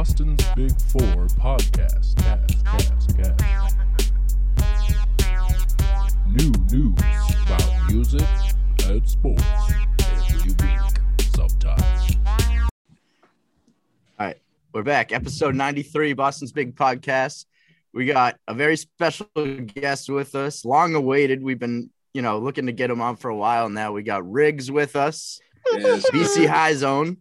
Boston's Big Four podcast. Cast, cast, cast. New news about music and sports every week, sometimes. All right, we're back. Episode 93, Boston's Big Podcast. We got a very special guest with us, long awaited. We've been, you know, looking to get him on for a while now. We got Riggs with us, Yes, BC High Zone.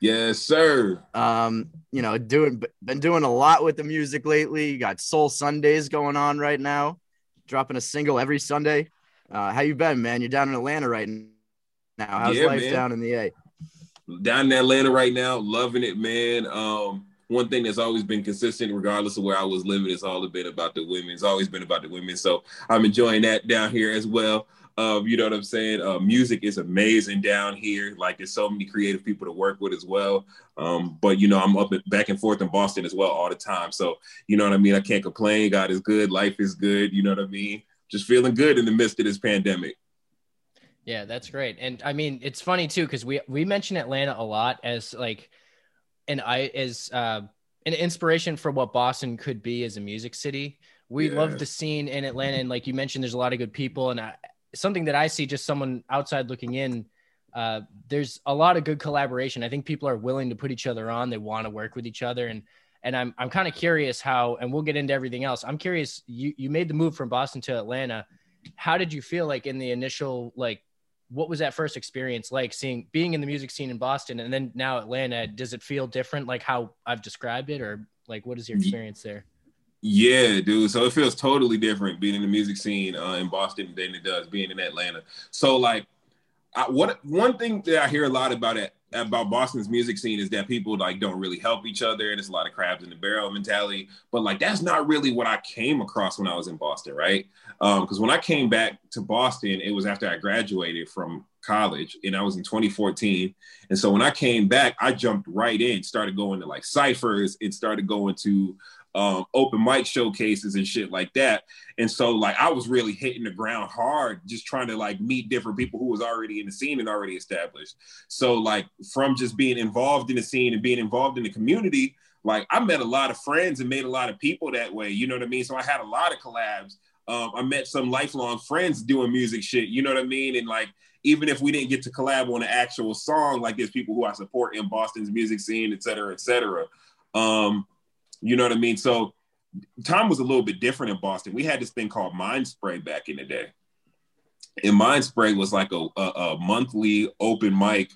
Yes, sir. Um, you know, doing been doing a lot with the music lately. You got Soul Sundays going on right now, dropping a single every Sunday. Uh, how you been, man? You're down in Atlanta right now. How's Yeah, life man. down in the A? Down in Atlanta right now, loving it, man. Um, one thing that's always been consistent, regardless of where I was living, it's all been about the women. It's always been about the women. So I'm enjoying that down here as well. Um, you know what I'm saying? Uh, music is amazing down here. Like there's so many creative people to work with as well. Um, but you know, I'm up and back and forth in Boston as well all the time. So you know what I mean? I can't complain. God is good. Life is good. You know what I mean? Just feeling good in the midst of this pandemic. Yeah, that's great. And I mean, it's funny too because we we mention Atlanta a lot as like an I as uh, an inspiration for what Boston could be as a music city. We Yeah. love the scene in Atlanta, and like you mentioned, there's a lot of good people. And I, something that I see, just someone outside looking in, uh, there's a lot of good collaboration. I think people are willing to put each other on. They want to work with each other, and and I'm I'm kind of curious how. And we'll get into everything else. I'm curious. You you made the move from Boston to Atlanta. How did you feel like in the initial like what was that first experience like seeing being in the music scene in Boston and then now Atlanta? Does it feel different like how I've described it, or like what is your experience there? Yeah, dude. So it feels totally different being in the music scene uh, in Boston than it does being in Atlanta. So like, I, what one thing that I hear a lot about it about Boston's music scene is that people like don't really help each other, and it's a lot of crabs in the barrel mentality. But like, that's not really what I came across when I was in Boston, right? Because when I came back to Boston, it was after I graduated from college, and I was in 2014. And so when I came back, I jumped right in, started going to like ciphers, and started going to um, open mic showcases and shit like that. And so like I was really hitting the ground hard, just trying to like meet different people who was already in the scene and already established. So like from just being involved in the scene and being involved in the community, like I met a lot of friends and made a lot of people that way. You know what I mean? So I had a lot of collabs. Um, I met some lifelong friends doing music shit. You know what I mean? And like even if we didn't get to collab on an actual song, like there's people who I support in Boston's music scene, et cetera, et cetera. Um, you know what I mean? So time was a little bit different in Boston. We had this thing called Mind Spray back in the day. And Mind Spray was like a, a, a monthly open mic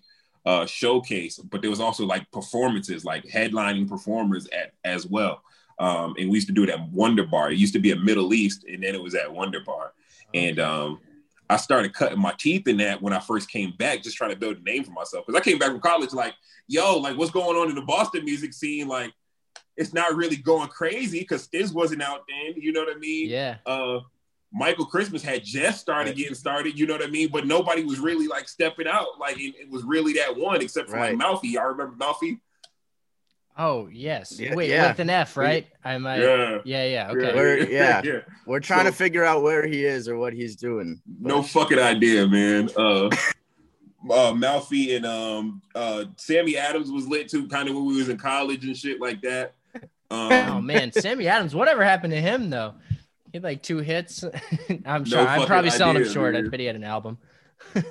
uh, showcase, but there was also like performances, like headlining performers at as well. Um, and we used to do it at Wonder Bar. It used to be at Middle East, and then it was at Wonder Bar. And um, I started cutting my teeth in that when I first came back, just trying to build a name for myself. Because I came back from college, like, yo, like, what's going on in the Boston music scene? Like, it's not really going crazy because Stizz wasn't out then. You know what I mean? Yeah, Uh, Michael Christmas had just started getting started. You know what I mean? But nobody was really like stepping out. Like it, it was really that one, except for Right. like Malfi. I remember Malfi. Oh yes. Yeah, Wait, yeah. with an F, right? I might. Yeah. Yeah, yeah. Okay. We're- yeah. yeah. We're trying to figure out where he is or what he's doing. No fucking idea, man. Uh, uh, Malfi and um, uh, Sammy Adams was lit too, kind of when we was in college and shit like that. Oh Um, man, Sammy Adams. Whatever happened to him though? He had like two hits. I'm sure. I'm fucking probably selling him idea, short. I bet he had an album.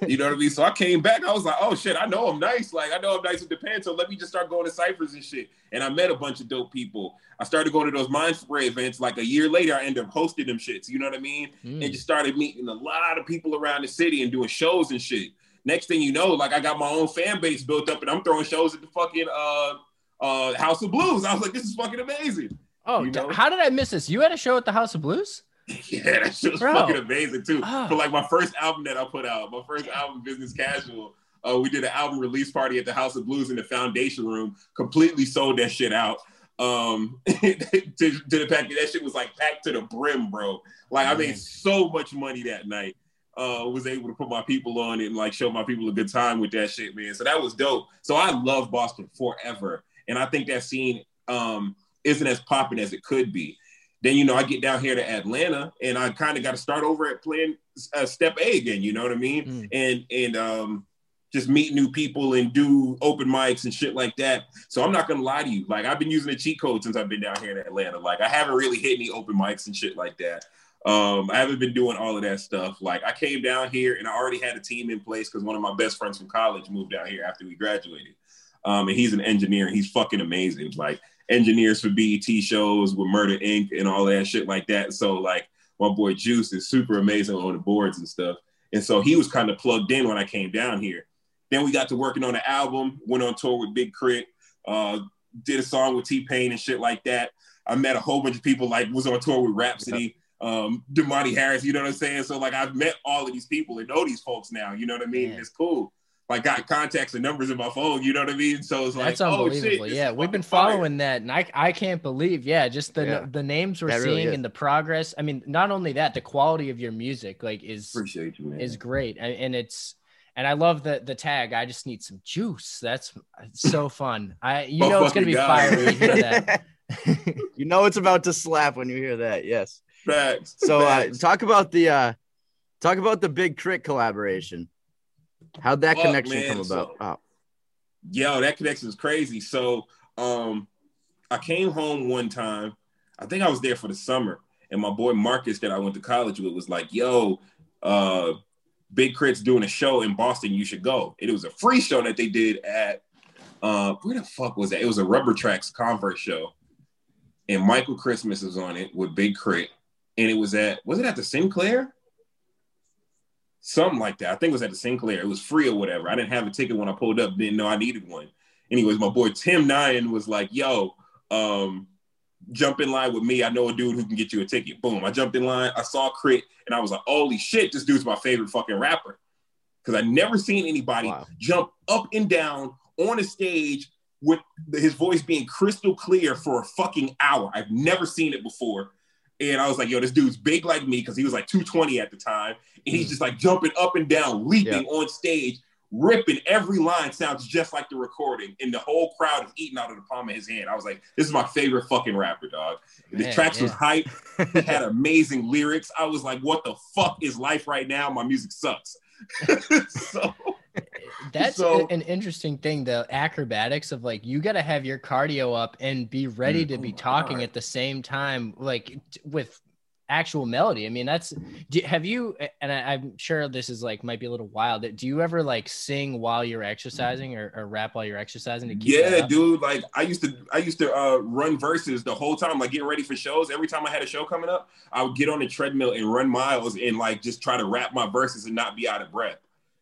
you know what I mean? So I came back. I was like, oh shit, I know I'm nice. Like I know I'm nice with the pen. So let me just start going to ciphers and shit. And I met a bunch of dope people. I started going to those mind spray events. Like a year later, I ended up hosting them shits. You know what I mean? Mm. And just started meeting a lot of people around the city and doing shows and shit. Next thing you know, like I got my own fan base built up, and I'm throwing shows at the fucking uh uh House of Blues. I was like, this is fucking amazing. Oh, you know? how did I miss this? You had a show at the House of Blues? Yeah, that shit was Bro. fucking amazing too. Ah. For like my first album that I put out, my first album, Business Casual. Uh, we did an album release party at the House of Blues in the Foundation Room. Completely sold that shit out. Um, to, to the pack, that shit was like packed to the brim, bro. Like I made so much money that night. Uh, was able to put my people on it and like show my people a good time with that shit, man. So that was dope. So I love Boston forever, and I think that scene um, isn't as popping as it could be. Then you know I get down here to Atlanta, and I kind of got to start over at playing uh, Step A again. You know what I mean? Mm. And and um, just meet new people and do open mics and shit like that. So I'm not gonna lie to you. Like I've been using a cheat code since I've been down here in Atlanta. Like I haven't really hit any open mics and shit like that. Um, I haven't been doing all of that stuff. Like I came down here and I already had a team in place because one of my best friends from college moved down here after we graduated. Um, and he's an engineer and he's fucking amazing. Like engineers for BET shows with Murder Inc. and all that shit like that. So like my boy Juice is super amazing on the boards and stuff. And so he was kind of plugged in when I came down here. Then we got to working on the album, went on tour with Big K.R.I.T., uh, did a song with T Pain and shit like that. I met a whole bunch of people, like was on tour with Rapsody, um, Demani Harris, you know what I'm saying? So like I've met all of these people and know these folks now, you know what I mean? It's cool. Like got contacts and numbers in my phone, you know what I mean? So it's like That's unbelievable. Oh, shit, yeah, we've been following that, and I I can't believe, yeah, just the Yeah. the names we're That seeing is. and the progress. I mean, not only that, the quality of your music like is Appreciate you, man. is great, and, and it's and I love the the tag. I just need some juice. That's so fun. I you know it's gonna be Motherfucking fire God, when you hear that. you know it's about to slap when you hear that. Yes. Facts. So uh, talk about the uh, talk about the Big K.R.I.T. collaboration. How'd that Fuck, connection man. come about? So- Oh, yo, that connection is crazy. So um I came home one time, I think I was there for the summer, and my boy Marcus that I went to college with was like, yo, uh Big K.R.I.T.'s doing a show in Boston, you should go. And it was a free show that they did at uh where the fuck was that? It was a Rubber Tracks Converse show. And Michael Christmas was on it with Big Crit. And it was at was it at the Sinclair? Something like that. I think it was at the Sinclair. It was free or whatever. I didn't have a ticket when I pulled up, didn't know I needed one. Anyways, my boy Tim Nyan was like, yo, um, jump in line with me. I know a dude who can get you a ticket. Boom. I jumped in line. I saw K.R.I.T. and I was like, holy shit, this dude's my favorite fucking rapper. Because I never seen anybody Wow. jump up and down on a stage with his voice being crystal clear for a fucking hour. I've never seen it before. And I was like, yo, this dude's big like me because he was like 220 at the time. And he's mm. just like jumping up and down, leaping on stage, ripping. Every line sounds just like the recording. And the whole crowd is eating out of the palm of his hand. I was like, this is my favorite fucking rapper, dog. The Man, tracks was hype. He had amazing lyrics. I was like, what the fuck is life right now? My music sucks. so That's So- an interesting thing. The acrobatics of like you got to have your cardio up and be ready mm. to Oh be talking God. at the same time, like with actual melody. I mean, that's. Do, have you? And I, I'm sure this is like might be a little wild. Do you ever like sing while you're exercising or, or rap while you're exercising to keep? yeah, dude. Like I used to, I used to uh, run verses the whole time, like getting ready for shows. Every time I had a show coming up, I would get on the treadmill and run miles and like just try to rap my verses and not be out of breath.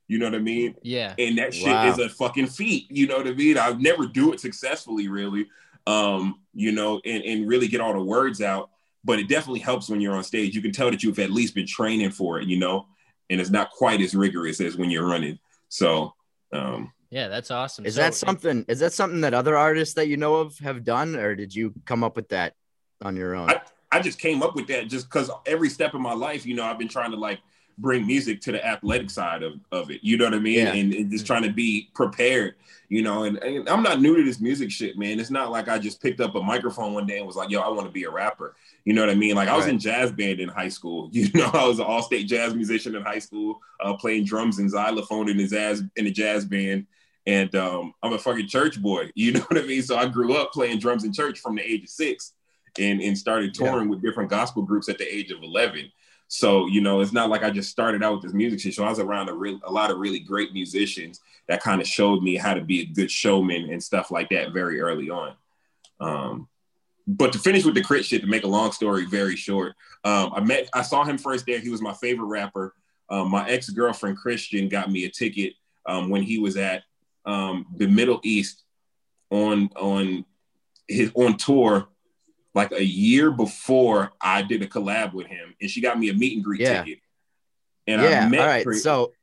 You know what I mean? Yeah. and that shit Wow. is a fucking feat. You know what I mean? I'll never do it successfully, really. Um, you know, and, and really get all the words out. But it definitely helps when you're on stage. You can tell that you've at least been training for it, you know, and it's not quite as rigorous as when you're running. So um Yeah, that's awesome. is So, that something? Is that something that other artists that you know of have done, or did you come up with that on your own? I, I just came up with that just because every step of my life, you know, I've been trying to like bring music to the athletic side of, of it. You know what I mean? Yeah. And, and just trying to be prepared, you know, and, and I'm not new to this music shit, man. It's not like I just picked up a microphone one day and was like, yo, I want to be a rapper. You know what I mean? Like I was in jazz band in high school. You know, I was an all-state jazz musician in high school, uh, playing drums and xylophone in the jazz in a jazz band. And um, I'm a fucking church boy. You know what I mean? So I grew up playing drums in church from the age of six and, and started Yeah. touring with different gospel groups at the age of 11. So, you know, it's not like I just started out with this music shit. So I was around a, a lot of really great musicians that kind of showed me how to be a good showman and stuff like that very early on. Um, but to finish with the K.R.I.T. shit, to make a long story very short, um, I met, I saw him first there. He was my favorite rapper. Um, my ex girlfriend Christian got me a ticket um, when he was at um, the Middle East on on his on tour like a year before I did a collab with him, and she got me a meet and greet Yeah. ticket. And yeah. I met All right. So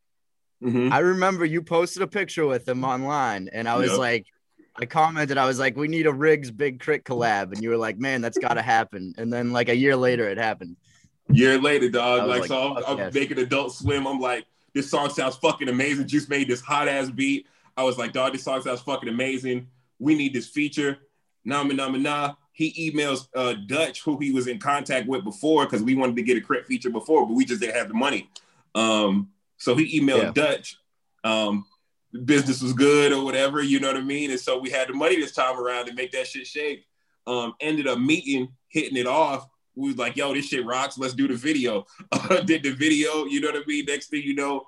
Mhm. I remember you posted a picture with him online, and I was Yep. like, I commented, I was like, we need a Riggs Big K.R.I.T. collab, and you were like, man, that's got to happen. And then like a year later, it happened. year later, dog. Like, like, so I'm, I'm making Adult Swim. I'm like, this song sounds fucking amazing. Juice made this hot ass beat. I was like, dog, this song sounds fucking amazing. We need this feature. Nah, nah, nah, nah. He emails uh, Dutch, who he was in contact with before, because we wanted to get a K.R.I.T. feature before, but we just didn't have the money. Um, so he emailed Yeah. Dutch. Um, business was good or whatever, you know what I mean? And so we had the money this time around to make that shit shake. Um, ended up meeting, hitting it off. We was like, yo, this shit rocks. Let's do the video. did the video, you know what I mean? Next thing you know,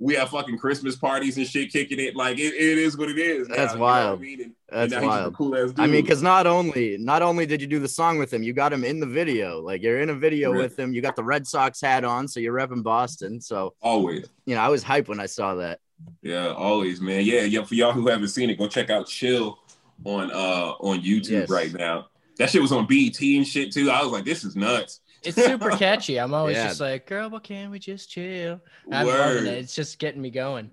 we have fucking Christmas parties and shit kicking it. Like it, it is what it is. now, That's you know wild. I mean? And- That's and now he's a wild. Cool. I mean, because not only not only did you do the song with him, you got him in the video. Like you're in a video Right. with him. You got the Red Sox hat on, so you're repping Boston. So always. you know, I was hyped when I saw that. Yeah, always, man. Yeah, yeah. For y'all who haven't seen it, go check out Chill on uh on YouTube Yes. right now. That shit was on BET and shit too. I was like, this is nuts. It's super catchy. I'm always Yeah. just like, girl, but can't we just chill? I'm Word. loving it. It's just getting me going.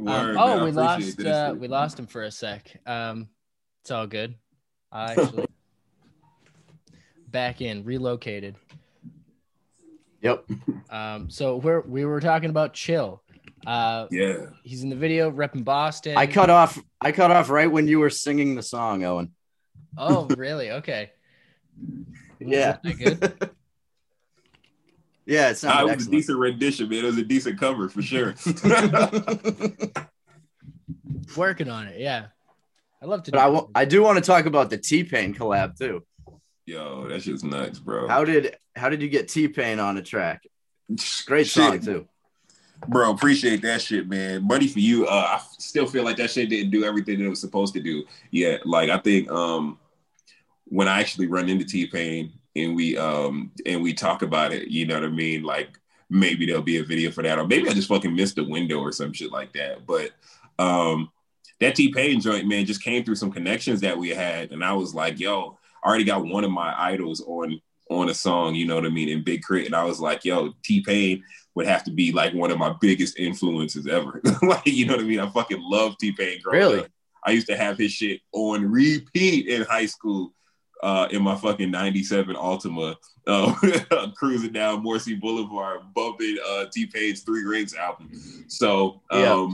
Um, oh, man. We lost uh, we lost him for a sec. Um, it's all good. I actually back in, relocated. Yep. Um, so we're we were talking about chill. Uh, Yeah. he's in the video repping Boston. I cut off. I cut off right when you were singing the song, Owen. Oh, really? Okay. Yeah. That good? Yeah, it Ah, it sounded was a decent rendition, man. It was a decent cover for sure. Working on it. Yeah. I love to. but I, wa- do want to talk about the T Pain collab too. Yo, that shit's nuts, bro. How did how did you get T Pain on a track? Great Shit, song too. Bro, appreciate that shit, man. Money for you. Uh, I still feel like that shit didn't do everything that it was supposed to do. Yeah, like I think um when I actually run into T Pain and we um and we talk about it, you know what I mean? Like maybe there'll be a video for that, or maybe I just fucking missed the window or some shit like that. But um that T Pain joint, man, just came through some connections that we had, and I was like, yo, I already got one of my idols on on a song, you know what I mean, in Big K.R.I.T., and I was like, yo, T Pain would have to be like one of my biggest influences ever. like, you know what I mean? I fucking love T Pain Really? up. I used to have his shit on repeat in high school. Uh, in my fucking 97 Altima, uh, cruising down Morrissey Boulevard, bumping uh, T Pain's Three Rings album. So um, Yeah.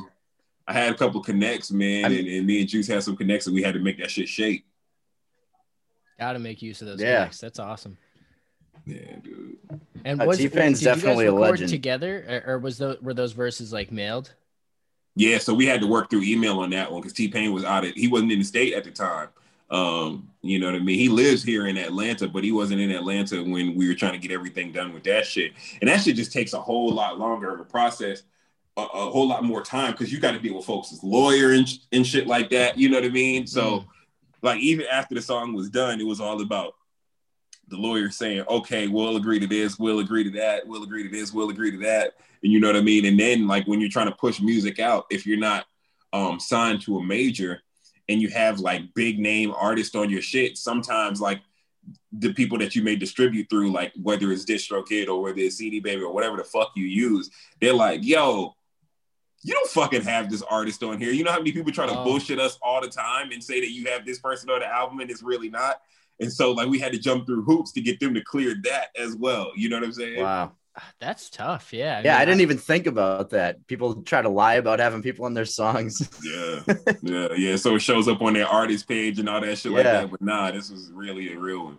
I had a couple connects, man, I'm- and, and me and Juice had some connects, and we had to make that shit shake. Got to make use of those. Yeah. connects. That's awesome. Yeah, dude. And Uh, T-Pain's did you guys definitely a legend. together, or, or was those were those verses like mailed? Yeah, so we had to work through email on that one because T Pain was out of he wasn't in the state at the time. Um, you know what I mean? He lives here in Atlanta, but he wasn't in Atlanta when we were trying to get everything done with that shit. And that shit just takes a whole lot longer of a process, a, a whole lot more time because you got to deal with folks as lawyer and, and shit like that. You know what I mean? So, like, even after the song was done, it was all about the lawyer saying, okay, we'll agree to this, we'll agree to that, we'll agree to this, we'll agree to that. And you know what I mean? And then like when you're trying to push music out, if you're not um signed to a major and you have like big name artists on your shit, sometimes like the people that you may distribute through, like whether it's DistroKid or whether it's CD Baby or whatever the fuck you use, they're like, yo, you don't fucking have this artist on here. You know how many people try to Oh. bullshit us all the time and say that you have this person on the album and it's really not. And so like we had to jump through hoops to get them to clear that as well. You know what I'm saying? Wow. That's tough. Yeah. Yeah, I didn't even think about that. People try to lie about having people on their songs. Yeah, yeah, yeah. So it shows up on their artist page and all that shit like that. But nah, this was really a real one.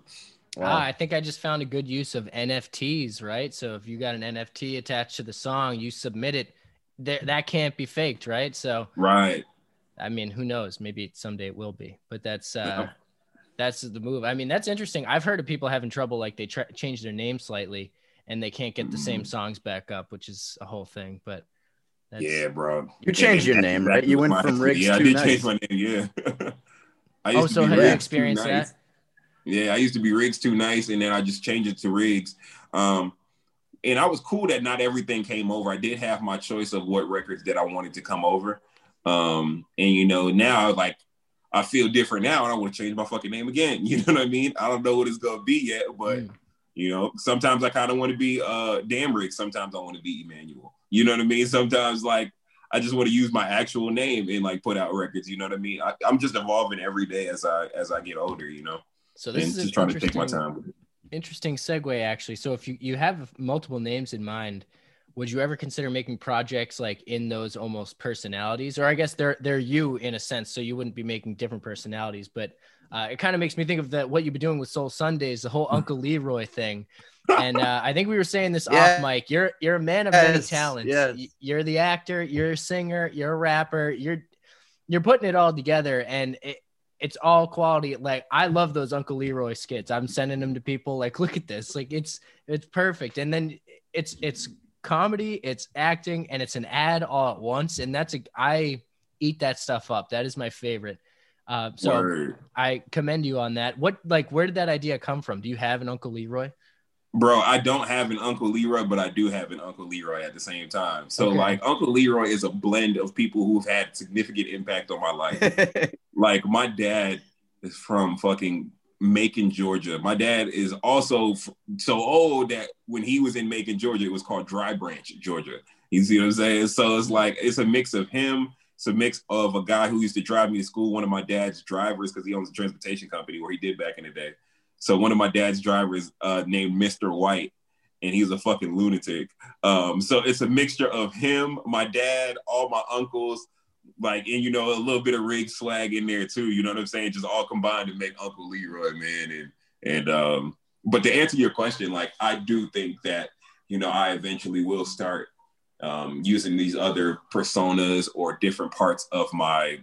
Ah, I think I just found a good use of NFTs, right? So if you got an NFT attached to the song, you submit it. There, that can't be faked, right? So Right. I mean, who knows? Maybe someday it will be, but that's uh, Yeah. that's the move. I mean, that's interesting. I've heard of people having trouble, like they try change their name slightly and they can't get the same Mm. songs back up, which is a whole thing. But that's, yeah, bro. You changed your name, right? You went from Riggs to Nice. Yeah, I to did Nice. change my name. Yeah. I Oh, used to so be have you experienced Nice. that? Yeah, I used to be Riggs Too Nice, and then I just changed it to Riggs. Um, and I was cool that not everything came over. I did have my choice of what records that I wanted to come over. Um, and you know, now like I feel different now, and I want to change my fucking name again. You know what I mean? I don't know what it's gonna be yet, but Mm. You know, sometimes I kind of want to be uh damn Riggs. Sometimes I want to be Emmanuel. You know what I mean? Sometimes like I just want to use my actual name and like put out records. You know what I mean? I, I'm just evolving every day as I as I get older. You know, So this and is just trying to take my time interesting segue actually so if you you have multiple names in mind would you ever consider making projects like in those almost personalities or i guess they're they're you in a sense so you wouldn't be making different personalities but uh, it kind of makes me think of that what you've been doing with soul sundays the whole uncle leroy thing and uh, i think we were saying this Yeah. off mic you're you're a man of many talents yes. You're the actor you're a singer you're a rapper you're you're putting it all together and it, it's all quality. Like I love those Uncle Leroy skits. I'm sending them to people. Like, look at this. Like it's it's perfect. And then it's it's comedy, it's acting, and it's an ad all at once. And that's a I eat that stuff up. That is my favorite. Uh, so Word. I commend you on that. What like where did that idea come from? Do you have an Uncle Leroy? Bro, I don't have an Uncle Leroy, but I do have an Uncle Leroy at the same time. So Okay. like Uncle Leroy is a blend of people who've had significant impact on my life. like my dad is from fucking Macon, Georgia. My dad is also f- so old that when he was in Macon, Georgia, it was called Dry Branch, Georgia. You see what I'm saying? So it's like it's a mix of him. It's a mix of a guy who used to drive me to school, one of my dad's drivers, because he owns a transportation company where he did back in the day. So one of my dad's drivers uh, named Mr. White, and he's a fucking lunatic. Um, so it's a mixture of him, my dad, all my uncles, like, and you know, a little bit of rig swag in there too. You know what I'm saying? Just all combined to make Uncle Leroy, man. And and um, but to answer your question, like I do think that you know I eventually will start um, using these other personas or different parts of my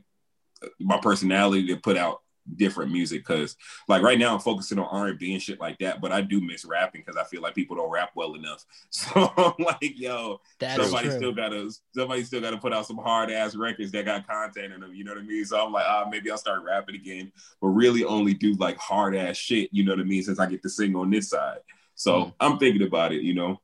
my personality to put out different music. Because like right now i'm focusing on r&b and shit like that but i do miss rapping because i feel like people don't rap well enough. So i'm like yo That's somebody still gotta somebody still gotta put out some hard ass records that got content in them you know what i mean? So i'm like ah maybe i'll start rapping again but really only do like hard ass shit you know what i mean since i get to sing on this side. So Mm. i'm thinking about it you know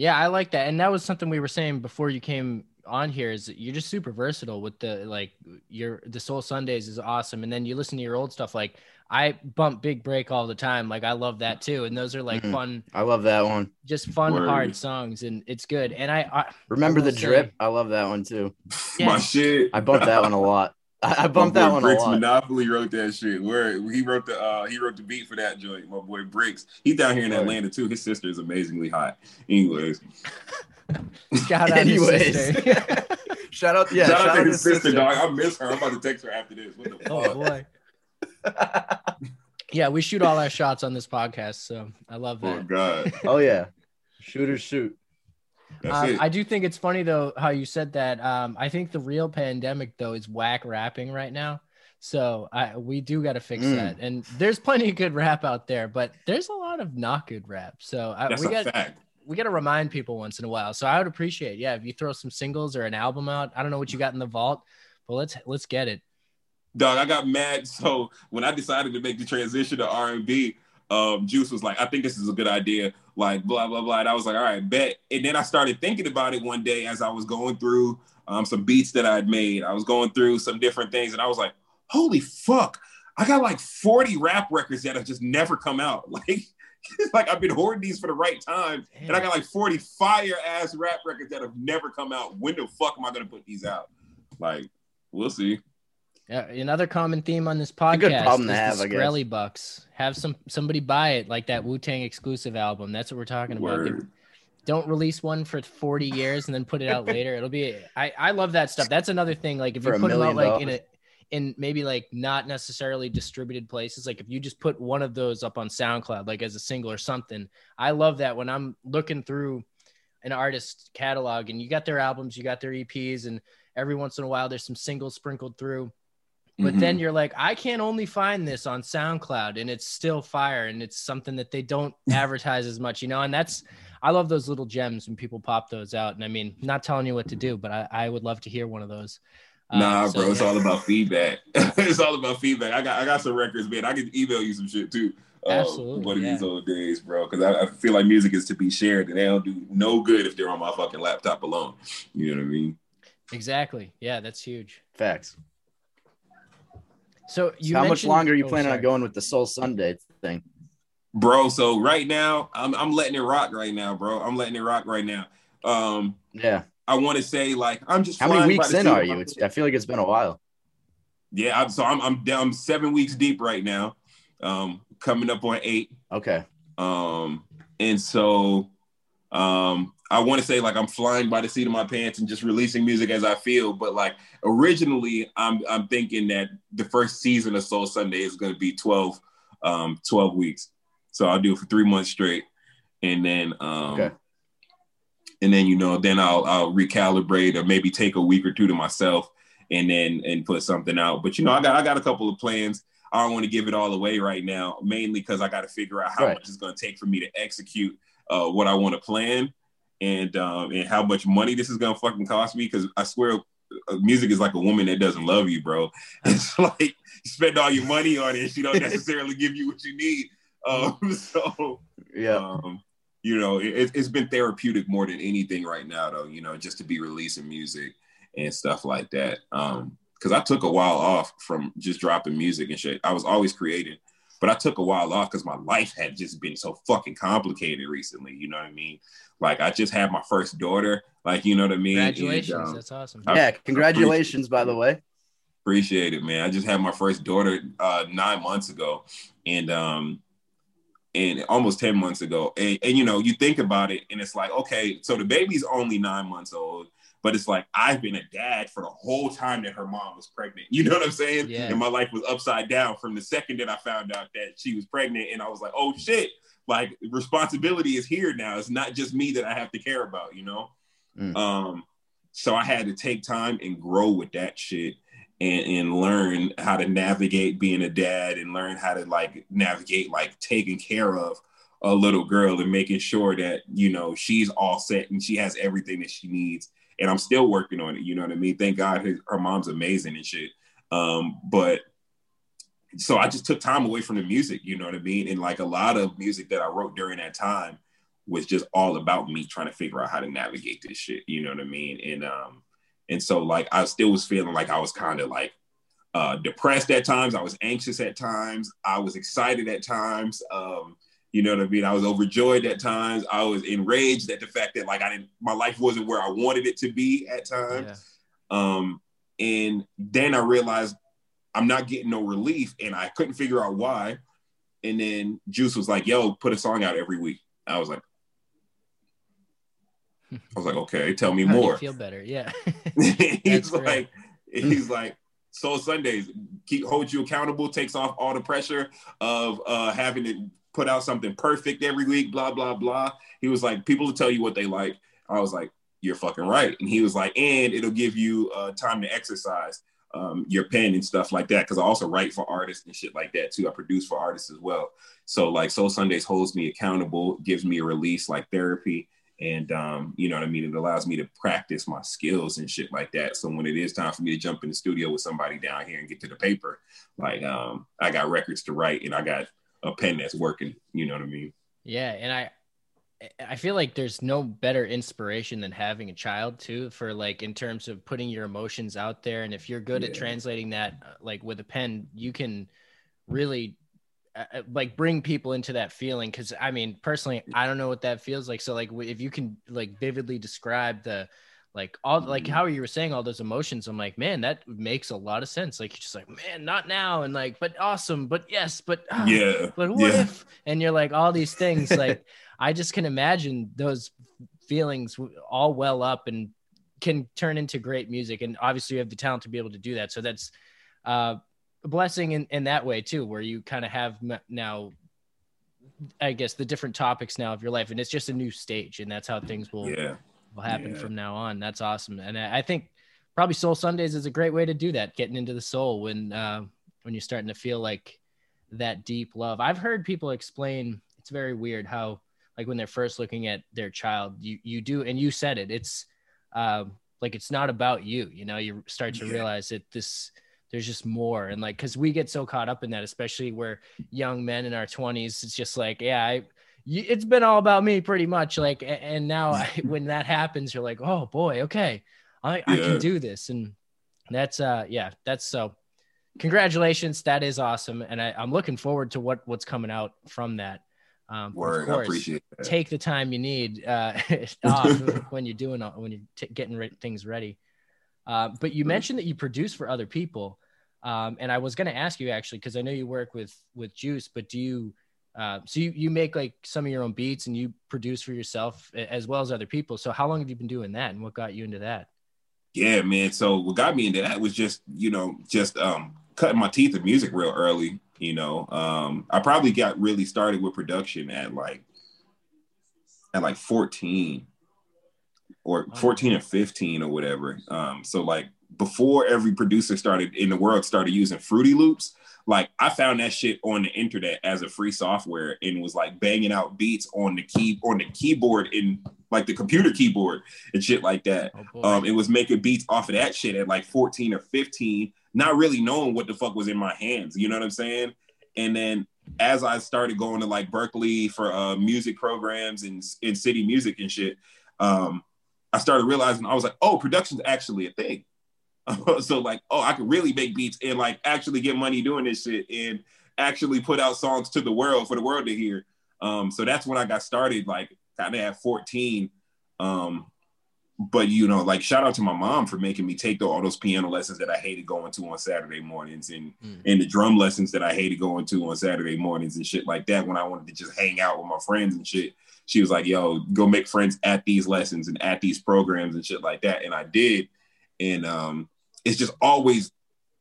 Yeah, I like that. And that was something we were saying before you came on here is that you're just super versatile with the like your the Soul Sundays is awesome. And then you listen to your old stuff like I bump Big Break all the time. Like I love that too. And those are like Mhm. fun, I love that one. just fun, Word. hard songs. And it's good. And I, I Remember will the say- drip? I love that one too. Yeah. my shit I bumped that one a lot. I, I bumped that boy one a Bricks lot. Monopoly wrote that shit. Where he wrote the uh he wrote the beat for that joint. My boy Bricks. He's down here in Word. Atlanta too. His sister is amazingly hot. Anyways, shout out his Anyways. sister. Shout out, yeah, shout, out to his his sister, dog. I miss her. I'm about to text her after this. What the oh fuck? boy. Yeah, we shoot all our shots on this podcast. So I love that. Oh god, oh yeah, shooters shoot. Um. I do think it's funny though how you said that. Um, I think the real pandemic though is whack rapping right now. So I we do got to fix Mm. that. And there's plenty of good rap out there, but there's a lot of not good rap. So I, we got fact. we got to remind people once in a while. So I would appreciate, yeah, if you throw some singles or an album out. I don't know what you got in the vault, but let's let's get it. Dog, I got mad. So when I decided to make the transition to R and B, um, Juice was like, "I think this is a good idea." Like blah blah blah. And I was like, "All right, bet." And then I started thinking about it one day as I was going through um, some beats that I'd made. I was going through some different things, and I was like, "Holy fuck!" I got like forty rap records that have just never come out. Like, like I've been hoarding these for the right time, and I got like forty fire ass rap records that have never come out. When the fuck am I gonna put these out? Like, we'll see. Yeah, another common theme on this podcast good problem to is have, the I guess. Skrelly Bucks. Have some somebody buy it like that Wu Tang exclusive album. That's what we're talking about. Word. don't release one for 40 years and then put it out later. It'll be I I love that stuff. That's another thing. Like if For you put them out like in a in maybe like not necessarily distributed places, like if you just put one of those up on SoundCloud, like as a single or something. I love that when I'm looking through an artist's catalog and you got their albums, you got their EPs, and every once in a while there's some singles sprinkled through. But Mhm. then you're like, I can't only find this on SoundCloud and it's still fire and it's something that they don't advertise as much, you know? And that's, I love those little gems when people pop those out. And I mean, not telling you what to do, but I, I would love to hear one of those. Uh, Nah, so, bro, it's yeah. all about feedback. it's all about feedback. I got I got some records, man. I can email you some shit too. uh, Absolutely, One of these old days, bro. Because I, I feel like music is to be shared, and they don't do no good if they're on my fucking laptop alone. You know what I mean? Exactly. Yeah, that's huge. Facts. So you How much longer are you oh, planning on going with the Soul Sunday thing? Bro, so right now, I'm I'm letting it rock right now, bro. I'm letting it rock right now. Um, Yeah. I want to say like I'm just How many weeks in are you? It's, I feel like it's been a while. Yeah, I'm, so I'm I'm down seven weeks deep right now. Um, coming up on eight. Okay. Um, and so um, I want to say like I'm flying by the seat of my pants and just releasing music as I feel. But like originally, I'm I'm thinking that the first season of Soul Sunday is going to be 12, um, 12 weeks. So I'll do it for three months straight, and then um, Okay. and then you know then I'll I'll recalibrate or maybe take a week or two to myself and then and put something out. But you know, I got I got a couple of plans. I don't want to give it all away right now, mainly because I got to figure out how Right. much it's going to take for me to execute uh, what I want to plan, and um, and how much money this is going to fucking cost me. Because I swear, uh, music is like a woman that doesn't love you, bro. It's like you spend all your money on it, she don't necessarily give you what you need. Um, so Yeah. um, you know, it, it's been therapeutic more than anything right now, though. You know, just to be releasing music and stuff like that. Um, because I took a while off from just dropping music and shit. I was always creating, but I took a while off because my life had just been so fucking complicated recently. You know what I mean? Like I just had my first daughter. Like you know what I mean? And, Congratulations. um, That's awesome. I- Yeah. Congratulations, by the way. Appreciate it, man. I just had my first daughter uh, nine months ago, and um, and almost ten months ago. And, and you know, you think about it, and it's like, okay, so the baby's only nine months old, but it's like I've been a dad for the whole time that her mom was pregnant. You know what I'm saying? Yeah. And my life was upside down from the second that I found out that she was pregnant, and I was like, oh shit, like responsibility is here now. It's not just me that I have to care about, you know. Mm. Um, so I had to take time and grow with that shit and, and learn how to navigate being a dad and learn how to like navigate like taking care of a little girl and making sure that you know she's all set and she has everything that she needs and i'm still working on it you know what i mean thank god her, her mom's amazing and shit um but so i just took time away from the music you know what i mean and like a lot of music that i wrote during that time was just all about me trying to figure out how to navigate this shit you know what i mean and um and so like I still was feeling like I was kind of like uh depressed at times. I was anxious at times. I was excited at times. Um, you know what I mean? I was overjoyed at times. I was enraged at the fact that like I didn't my life wasn't where I wanted it to be at times. Yeah. Um, and then I realized I'm not getting no relief and I couldn't figure out why. And then Juice was like, yo, put a song out every week. I was like, I was like, okay, tell me How more. feel better. Yeah. he's like, he's like, Soul Sundays keep hold you accountable, takes off all the pressure of uh, having to put out something perfect every week, blah blah blah. He was like, people will tell you what they like. I was like, you're fucking right. And he was like, and it'll give you uh, time to exercise um, your pen and stuff like that. Because I also write for artists and shit like that too. I produce for artists as well. So like Soul Sundays holds me accountable, gives me a release like therapy. And um, you know what I mean? It allows me to practice my skills and shit like that. So when it is time for me to jump in the studio with somebody down here and get to the paper, like um, I got records to write and I got a pen that's working. You know what I mean? Yeah, and I I feel like there's no better inspiration than having a child too for like in terms of putting your emotions out there and if you're good at translating that uh, like with a pen you can really uh, uh, like bring people into that feeling cuz I mean personally I don't know what that feels like so like if you can like vividly describe the like all like Mhm. how you were saying all those emotions i'm like man that makes a lot of sense like you're just like man not now and like but awesome but yes but ah, Yeah. but what Yeah. if and you're like all these things like i just can imagine those feelings all well up and can turn into great music and obviously you have the talent to be able to do that so that's uh a blessing in, in that way too where you kind of have m- now i guess the different topics now of your life and it's just a new stage and that's how things will Yeah. Will happen Yeah. from now on. That's awesome, and I I think probably Soul Sundays is a great way to do that. Getting into the soul when uh, when you're starting to feel like that deep love. I've heard people explain it's very weird how like when they're first looking at their child, you you do, and you said it. It's um, like it's not about you. You know, you start to Yeah. realize that this there's just more and like because we get so caught up in that especially where young men in our 20s it's just like yeah i it's been all about me pretty much like and now I, when that happens you're like oh boy okay. I, I can do this. And that's uh yeah that's so congratulations. That is awesome. And I, i'm looking forward to what what's coming out from that. Um Word. of I appreciate that. take the time you need uh when you're doing all- when you're t- getting re- things ready. Uh, but you mentioned that you produce for other people. Um, and i was going to ask you actually because i know you work with with juice but do you uh, so you, you make like some of your own beats and you produce for yourself as well as other people so how long have you been doing that and what got you into that Yeah, man. So what got me into that was just, you know, just um cutting my teeth in music real early. You know, um, I probably got really started with production at like at like 14 or 14 or 15 or whatever. Um, so like before every producer started in the world started using Fruity Loops. Like I found that shit on the internet as a free software and was like banging out beats on the key on the keyboard in like the computer keyboard and shit like that. Oh, um, it was making beats off of that shit at like 14 or 15, not really knowing what the fuck was in my hands. You know what I'm saying? And then as I started going to like Berklee for uh, music programs and in city music and shit, um, I started realizing I was like, oh, production's actually a thing. so like, oh, I could really make beats and like actually get money doing this shit and actually put out songs to the world for the world to hear. Um, so that's when I got started, like kind of at 14. Um, but you know, like shout out to my mom for making me take the, all those piano lessons that I hated going to on Saturday mornings and Mm. and the drum lessons that I hated going to on Saturday mornings and shit like that when I wanted to just hang out with my friends and shit. She was like, yo, go make friends at these lessons and at these programs and shit like that. And I did. And um, it's just always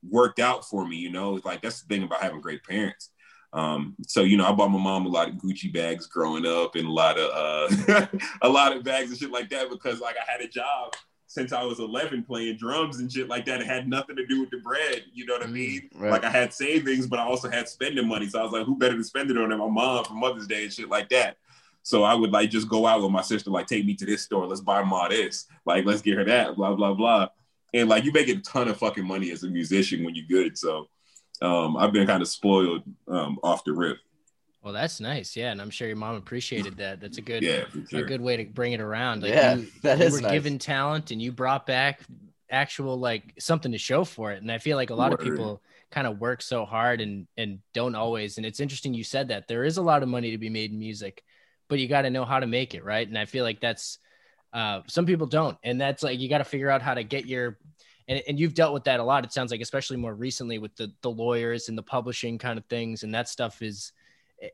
worked out for me, you know. It's like that's the thing about having great parents. Um, so you know, I bought my mom a lot of Gucci bags growing up and a lot of uh a lot of bags and shit like that because like I had a job since I was 11 playing drums and shit like that. It had nothing to do with the bread, you know what I Mm, mean? right. Like I had savings, but I also had spending money. So I was like, who better to spend it on than my mom for Mother's Day and shit like that. So I would like just go out with my sister, like take me to this store, let's buy Ma this, like let's get her that, blah blah blah. And like you make a ton of fucking money as a musician when you're good. So um, I've been kind of spoiled um, off the rip. Well, that's nice. Yeah, and I'm sure your mom appreciated that. That's a good, Yeah, for a good way to bring it around. Like Yeah, you, that you is were nice. given talent, and you brought back actual like something to show for it. And I feel like a lot of people kind of work so hard and and don't always. And it's interesting you said that there is a lot of money to be made in music, but you got to know how to make it right. And I feel like that's uh, some people don't, and that's like you got to figure out how to get your and, and you've dealt with that a lot. It sounds like, especially more recently with the the lawyers and the publishing kind of things, and that stuff is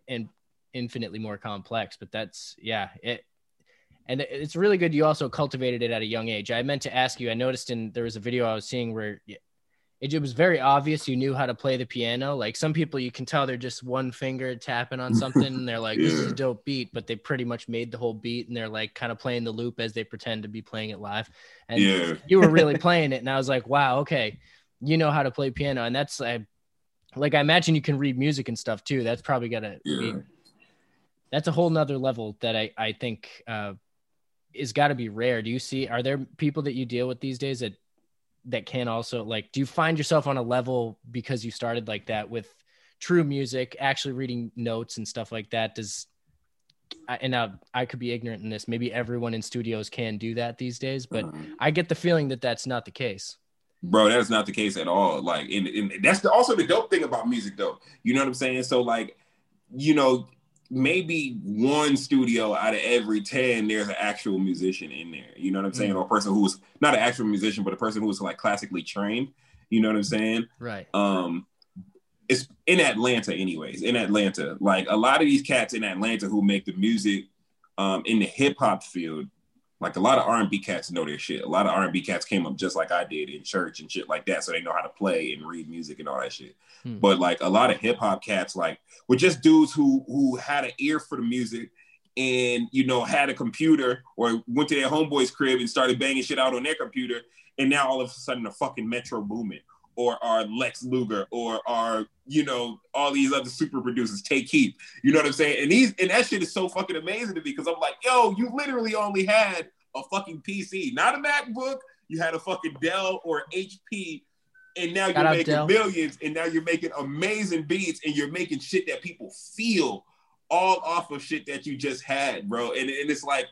and infinitely more complex. But that's yeah, it and it's really good. You also cultivated it at a young age. I meant to ask you. I noticed in there was a video I was seeing where it, it was very obvious you knew how to play the piano. Like some people, you can tell they're just one finger tapping on something, and they're like, "This is a dope beat," but they pretty much made the whole beat, and they're like kind of playing the loop as they pretend to be playing it live. And Yeah. you were really playing it, and I was like, "Wow, okay, you know how to play piano." And that's I, like I imagine you can read music and stuff too. That's probably gotta Yeah. be that's a whole nother level that I I think uh, is got to be rare. Do you see? Are there people that you deal with these days that that can also like? Do you find yourself on a level because you started like that with true music, actually reading notes and stuff like that? Does and uh, I could be ignorant in this. Maybe everyone in studios can do that these days, but Um, I get the feeling that that's not the case. bro that is not the case at all like and, and that's the, also the dope thing about music though you know what i'm saying so like you know maybe one studio out of every 10 there's an actual musician in there. You know what i'm saying? Or a person who's not an actual musician but a person who's like classically trained. You know what i'm saying? Right. um it's in Atlanta anyways in Atlanta. Like a lot of these cats in Atlanta who make the music um in the hip hop field like a lot of R&B cats know their shit. A lot of R&B cats came up just like I did in church and shit like that so they know how to play and read music and all that shit. Hmm. but like a lot of hip hop cats like were just dudes who who had an ear for the music and you know had a computer or went to their homeboy's crib and started banging shit out on their computer and now all of a sudden the fucking Metro Boomin or our Lex Luger or our, you know, all these other super producers take heat. You know what I'm saying? And these and that shit is so fucking amazing to me because I'm like, yo, you literally only had a fucking PC, not a MacBook. You had a fucking Dell or HP, and now Shout you're making Dell. millions, and now you're making amazing beats, and you're making shit that people feel all off of shit that you just had, bro. And, and it's like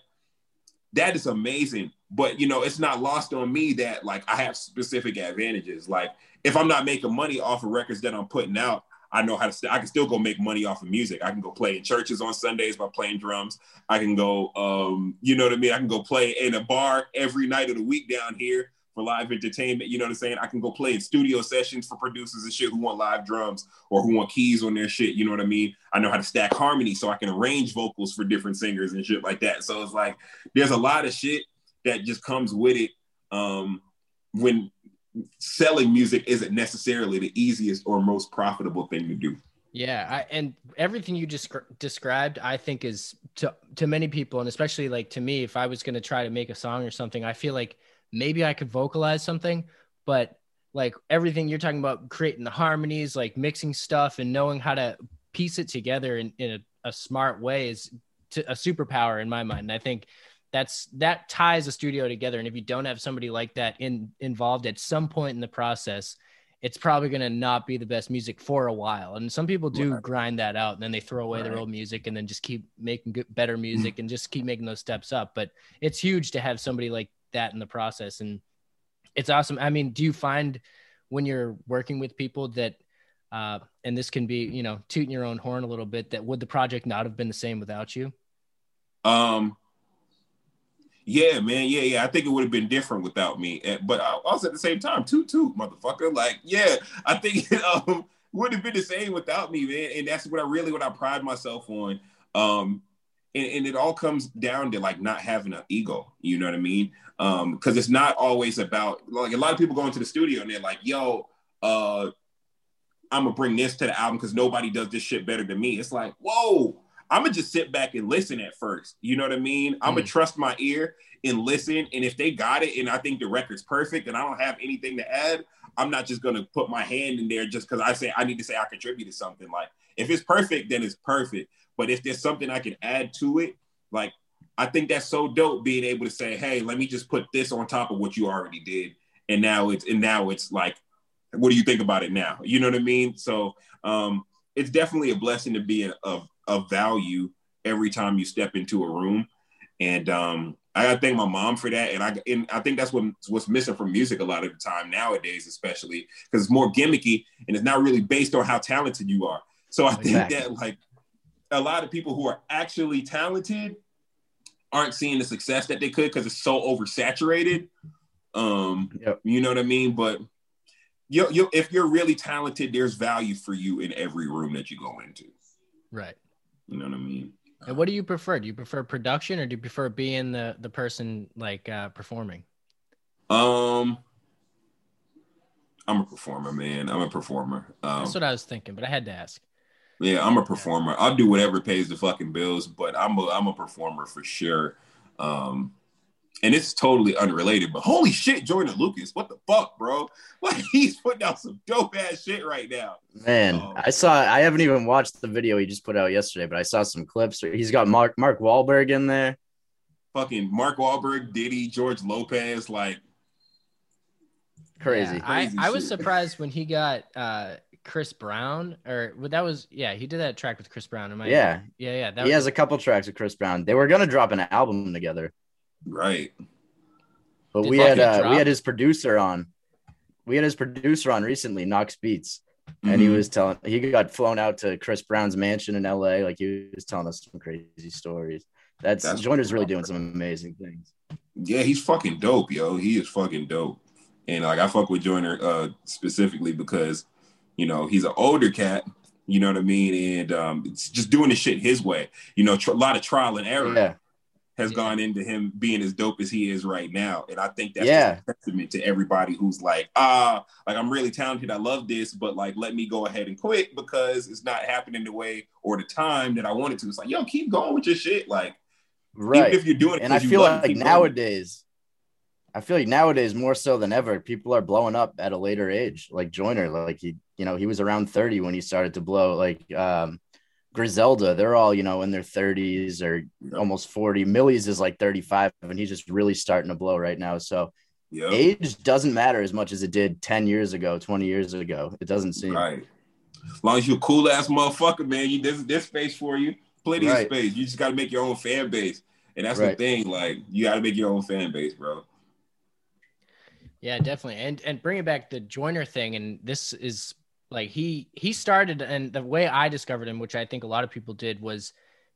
that is amazing. But you know, it's not lost on me that like I have specific advantages. Like if I'm not making money off of records that I'm putting out, I know how to. St- I can still go make money off of music. I can go play in churches on Sundays by playing drums. I can go, um, you know what I mean. I can go play in a bar every night of the week down here for live entertainment. You know what I'm saying? I can go play in studio sessions for producers and shit who want live drums or who want keys on their shit. You know what I mean? I know how to stack harmony so I can arrange vocals for different singers and shit like that. So it's like there's a lot of shit that just comes with it um, when selling music isn't necessarily the easiest or most profitable thing to do. Yeah, I, and everything you just described, I think, is to to many people, and especially like to me, if I was going to try to make a song or something, I feel like maybe I could vocalize something, but like everything you're talking about creating the harmonies like mixing stuff and knowing how to piece it together in, in a, a smart way is to, a superpower in my mind. And i think that's that ties a studio together. And if you don't have somebody like that in involved at some point in the process it's probably going to not be the best music for a while. And some people do Right. grind that out and then they throw away their old music and then just keep making good, better hmm. music and just keep making those steps up. But it's huge to have somebody like that in the process and it's awesome i mean do you find when you're working with people that uh, and this can be you know tooting your own horn a little bit that would the project not have been the same without you Um, yeah, man, yeah, yeah. I think it would have been different without me. But also at the same time, toot toot, motherfucker. Like, yeah, I think um, would have been the same without me, man. And that's what I really what I pride myself on. Um, and, and it all comes down to like not having an ego. You know what I mean? Um, because it's not always about like a lot of people go into the studio and they're like, yo, uh, I'm gonna bring this to the album because nobody does this shit better than me. It's like, whoa, I'm gonna just sit back and listen at first. You know what I mean? I'm gonna trust my ear and listen. And if they got it and I think the record's perfect and I don't have anything to add, I'm not just gonna put my hand in there just because I say I need to say I contributed something. Like if it's perfect, then it's perfect. But if there's something I can add to it, like I think that's so dope being able to say, hey, let me just put this on top of what you already did. And now it's and now it's like, what do you think about it now? You know what I mean? So um it's definitely a blessing to be of of value every time you step into a room. And um I gotta thank my mom for that. And I and I think that's what what's missing from music a lot of the time nowadays, especially because it's more gimmicky and it's not really based on how talented you are. So I think Exactly. that like a lot of people who are actually talented aren't seeing the success that they could because it's so oversaturated. Um, Yep. you know what I mean? But you, you, if you're really talented, there's value for you in every room that you go into. right You know what I mean? and what do you prefer do you prefer production or do you prefer being the the person like uh performing Um, I'm a performer, man. I'm a performer. Um, that's what i was thinking but i had to ask Yeah, I'm a performer. I'll do whatever pays the fucking bills, but I'm a I'm a performer for sure. Um, and it's totally unrelated, but holy shit, Joyner Lucas, what the fuck, bro? Like he's putting out some dope ass shit right now. Man, Oh. I saw. I haven't even watched the video he just put out yesterday, but I saw some clips. He's got Mark Mark Wahlberg in there. Fucking Mark Wahlberg, Diddy, George Lopez, like Crazy. Yeah, I, Crazy I was surprised when he got uh chris brown or well, that was yeah he did that track with chris brown am I, yeah, yeah yeah that he was, has a couple tracks with Chris Brown. They were gonna drop an album together, right. but Did we had uh, we had his producer on. We had his producer on recently, Knox Beats, and he Mhm. was telling he got flown out to Chris Brown's mansion in L.A. Like he was telling us some crazy stories. That's, That's Joyner's really doing some amazing things. Yeah, he's fucking dope, yo. He is fucking dope. And like I fuck with Joyner uh specifically because, you know, he's an older cat, you know what I mean? And um it's just doing the shit his way. You know, tr- a lot of trial and error Yeah, has Yeah. gone into him being as dope as he is right now. And I think that's Yeah. just a testament to everybody who's like, ah, like I'm really talented, I love this, but like let me go ahead and quit because it's not happening the way or the time that I wanted to. It's like, yo, keep going with your shit. Like right. even if you're doing it, and I feel love it, like nowadays, I feel like nowadays more so than ever, people are blowing up at a later age. Like Joyner, like he, you know, he was around thirty when he started to blow. Like um, Griselda, they're all you know in their thirties or almost forty. Millie's is like thirty-five, and he's just really starting to blow right now. So Yep. age doesn't matter as much as it did ten years ago, twenty years ago. It doesn't seem. Right. As long as you're a cool ass motherfucker, man, you there's, there's space for you. Plenty Right. of space. You just gotta make your own fan base. And that's Right. the thing. Like you gotta make your own fan base, bro. Yeah, definitely. And and bringing back the Joyner thing, and this is like he he started, and the way I discovered him, which I think a lot of people did, was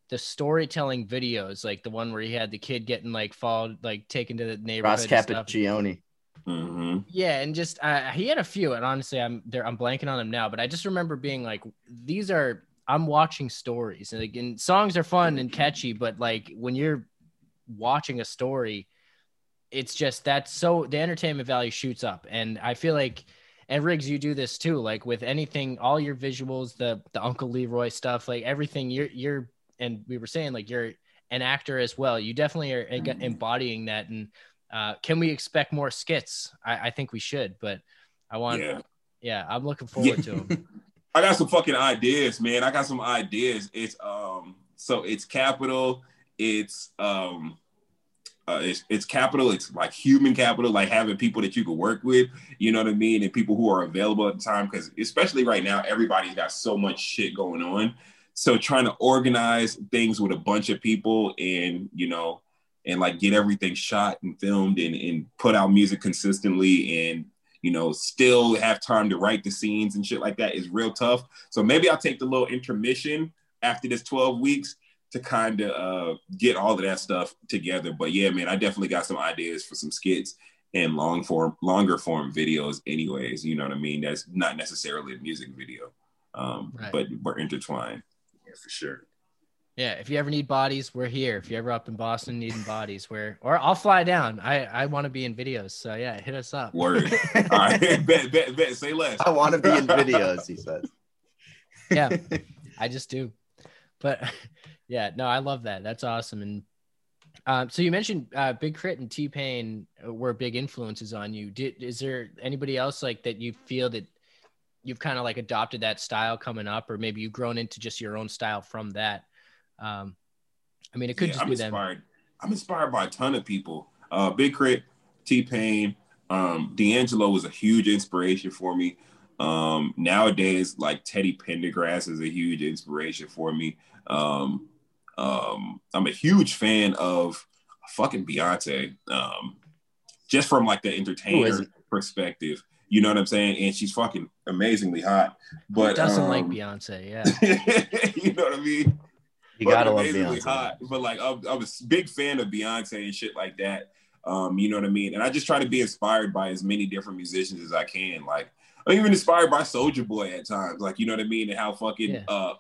the storytelling videos, like the one where he had the kid getting like followed, like taken to the neighborhood. Ross and stuff. Capicchioni. Mm-hmm. Yeah, and just uh, he had a few, and honestly, I'm there. I'm blanking on them now, but I just remember being like, these are. I'm watching stories, and again, songs are fun and catchy, but like when you're watching a story, it's just that's so the entertainment value shoots up, and I feel like. And Riggs, you do this too. Like with anything, all your visuals, the the Uncle Leroy stuff, like everything. You're you're, and we were saying like you're an actor as well. You definitely are eg- embodying that, and uh, can we expect more skits? I, I think we should, but I want, yeah, yeah I'm looking forward to them. I got some fucking ideas, man. I got some ideas. It's um, so it's capital. It's um, uh, it's, it's capital. It's like human capital, like having people that you can work with. You know what I mean, and people who are available at the time. Because especially right now, everybody's got so much shit going on. So trying to organize things with a bunch of people, and you know, and like get everything shot and filmed, and and put out music consistently, and you know, still have time to write the scenes and shit like that is real tough. So maybe I'll take the little intermission after this 12 weeks to kind of uh, get all of that stuff together. But yeah, man, I definitely got some ideas for some skits and long form, longer form videos, anyways. You know what I mean? That's not necessarily a music video, um, right. but we're intertwined. Yeah, for sure. Yeah, if you ever need bodies, we're here. If you're ever up in Boston needing bodies, we're or I'll fly down. I I want to be in videos. So yeah, hit us up. Word. All right, bet, bet, bet. Say less. I want to be in videos. He says. Yeah, I just do. But yeah, no, I love that. That's awesome. And um, so you mentioned uh, Big K.R.I.T and T Pain were big influences on you. Did is there anybody else like that you feel that you've kind of like adopted that style coming up, or maybe you've grown into just your own style from that? Um, I mean, it could yeah, just I'm be inspired. them. I'm inspired by a ton of people. Uh, Big K.R.I.T, T Pain, um, D'Angelo was a huge inspiration for me. Um, nowadays, like Teddy Pendergrass is a huge inspiration for me. Um, um, I'm a huge fan of fucking Beyonce, um, just from like the entertainer perspective. You know what I'm saying? And she's fucking amazingly hot. But Who doesn't um, like Beyonce? Yeah. you know what I mean? You but gotta love Beyonce. Hot, but like I'm, I'm, a big fan of Beyonce and shit like that. Um, you know what I mean? And I just try to be inspired by as many different musicians as I can. Like I'm even inspired by Soulja Boy at times. Like you know what I mean? And how fucking yeah. uh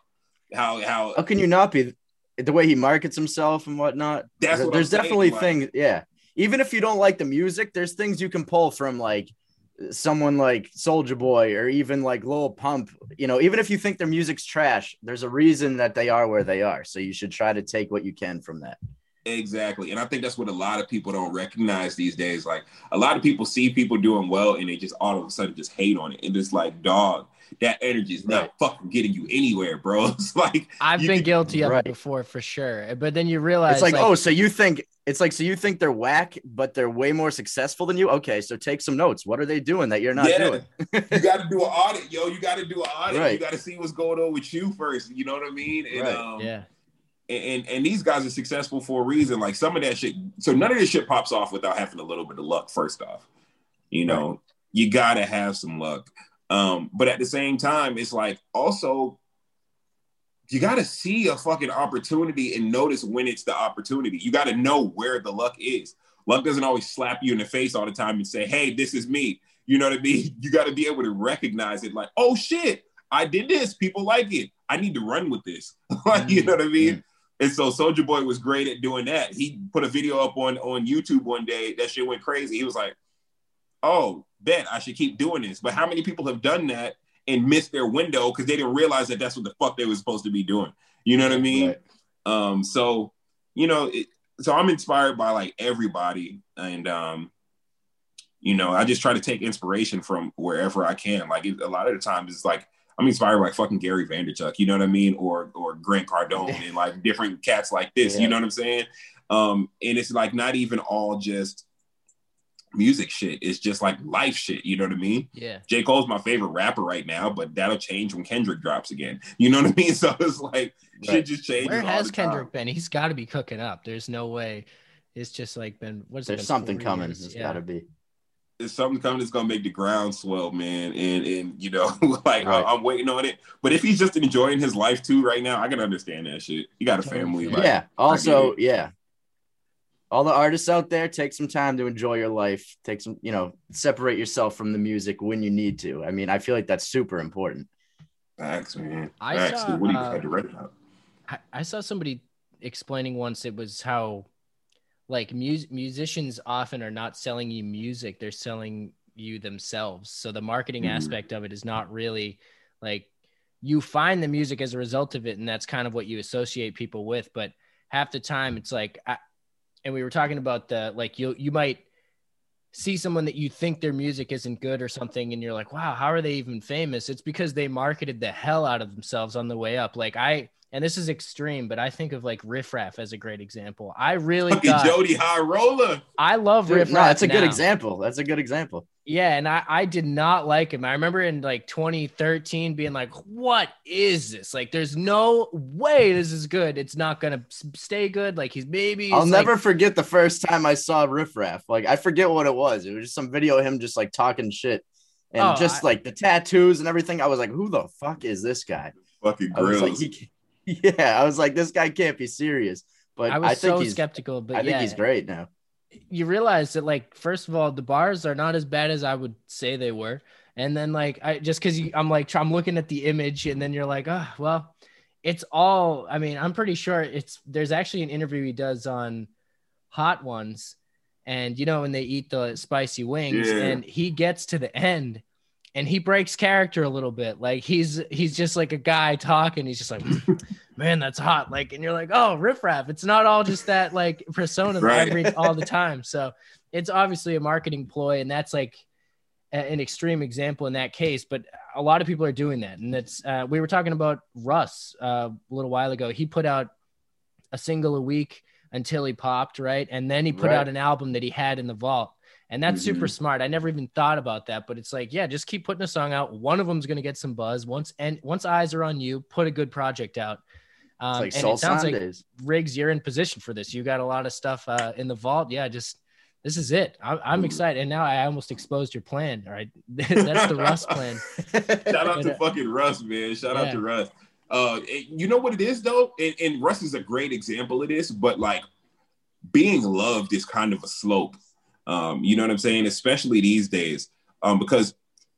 how how how can you not be the way he markets himself and whatnot. That's what there's definitely things, yeah. Even if you don't like the music, there's things you can pull from like someone like Soulja Boy or even like Lil Pump. You know, even if you think their music's trash, there's a reason that they are where they are. So you should try to take what you can from that. Exactly. And I think that's what a lot of people don't recognize these days. Like a lot of people see people doing well and they just all of a sudden just hate on it. And it's like, dog, that energy is not right. fucking getting you anywhere, bro. It's like I've been can, guilty of right. it before for sure. But then you realize it's like, like, oh, so you think it's like so you think they're whack, but they're way more successful than you. Okay, so take some notes. What are they doing that you're not yeah. doing? you got to do an audit, yo. You got to do an audit. Right. You got to see what's going on with you first. You know what I mean? And, right. Um, yeah. And, and these guys are successful for a reason. Like some of that shit. So none of this shit pops off without having a little bit of luck. First off, you know, right. you gotta have some luck. Um, but at the same time, it's like also you got to see a fucking opportunity and notice when it's the opportunity. You got to know where the luck is. Luck doesn't always slap you in the face all the time and say, "Hey, this is me." You know what I mean? You got to be able to recognize it. Like, oh shit, I did this. People like it. I need to run with this. like, you know what I mean? Mm-hmm. And so Soulja Boy was great at doing that. He put a video up on on YouTube one day. That shit went crazy. He was like, "Oh, bet I should keep doing this. But how many people have done that and missed their window because they didn't realize that that's what the fuck they were supposed to be doing? You know what I mean? Right. Um, so you know, it, so I'm inspired by like everybody, and um, you know, I just try to take inspiration from wherever I can. Like it, a lot of the times, it's like I'm inspired by fucking Gary Vaynerchuk, you know what I mean, or or Grant Cardone and like different cats like this, yeah. you know what I'm saying? Um, and it's like not even all just music shit. It's just like life shit. You know what I mean? Yeah. J. Cole's my favorite rapper right now, but that'll change when Kendrick drops again. You know what I mean? So it's like right. shit just changes. Where has Kendrick time. been? He's got to be cooking up. There's no way. It's just like been. What's there's something coming? Years? There's yeah. got to be. There's something coming that's gonna make the ground swell, man. And and you know, like right. I, am waiting on it. But if he's just enjoying his life too right now, I can understand that shit. He got a family. Like, yeah. Also, yeah all the artists out there take some time to enjoy your life take some you know separate yourself from the music when you need to i mean i feel like that's super important Thanks, man. I Facts. saw, what do you uh, to write about? I, I saw somebody explaining once it was how like mus- musicians often are not selling you music they're selling you themselves so the marketing mm-hmm. aspect of it is not really like you find the music as a result of it and that's kind of what you associate people with but half the time it's like I, and we were talking about the like you you might see someone that you think their music isn't good or something and you're like wow how are they even famous it's because they marketed the hell out of themselves on the way up like i and this is extreme but i think of like riff raff as a great example i really Fucking thought, Jody High Roller. i love Dude, riff no, raff that's a good example. That's a good example. Yeah, and I, I did not like him. I remember in like 2013 being like, what is this? Like, there's no way this is good. It's not gonna stay good. Like he's maybe I'll like- never forget the first time I saw Riff Raff. Like I forget what it was. It was just some video of him just like talking shit. And Oh, just I- like the tattoos and everything. I was like, who the fuck is this guy? Fucking I was like, he, yeah, I was like, this guy can't be serious. But I I, was think so he's skeptical, but I think he's great now. You realize that like first of all, the bars are not as bad as I would say they were, and then like I just because I'm like I'm looking at the image, and then you're like, oh well, it's all. I mean, I'm pretty sure it's there's actually an interview he does on Hot Ones, and you know when they eat the spicy wings, Yeah. and he gets to the end. And he breaks character a little bit. Like he's he's just like a guy talking. He's just like, man, that's hot. Like, and you're like, oh, riff raff. It's not all just that like persona Right. every all the time. So it's obviously a marketing ploy, and that's like a- an extreme example in that case. But a lot of people are doing that, and that's uh, we were talking about Russ uh, a little while ago. He put out a single a week until he popped, right? And then he put Right. out an album that he had in the vault. And that's super Mhm. smart. I never even thought about that, but it's like, yeah, just keep putting a song out. One of them's going to get some buzz. Once and once eyes are on you, put a good project out. It's Um, like and Soul it sounds like Riggs, you're in position for this. You got a lot of stuff uh, in the vault. Yeah, just this is it. I'm, I'm excited, and now I almost exposed your plan. All right, that's the Russ plan. Shout out to uh, fucking Russ, man. Shout out to Russ. Uh, you know what it is though, and, and Russ is a great example of this. But like, being loved is kind of a slope. Um, you know what I'm saying? Especially these days, um, because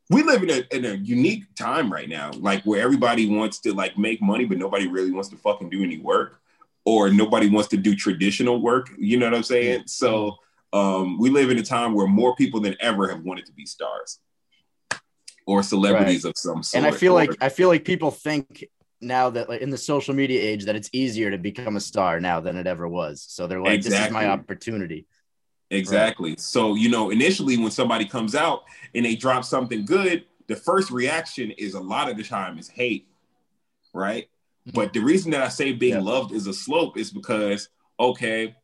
we live in a, in a unique time right now, like where everybody wants to like make money, but nobody really wants to fucking do any work, or nobody wants to do traditional work. You know what I'm saying? So um, we live in a time where more people than ever have wanted to be stars or celebrities of some sort. and I feel like I feel like people think now that like in the social media age that it's easier to become a star now than it ever was. So they're like, this is my opportunity. Exactly. So, you know, initially when somebody comes out and they drop something good, the first reaction is a lot of the time is hate, right? But the reason that I say being Yeah. loved is a slope is because, okay,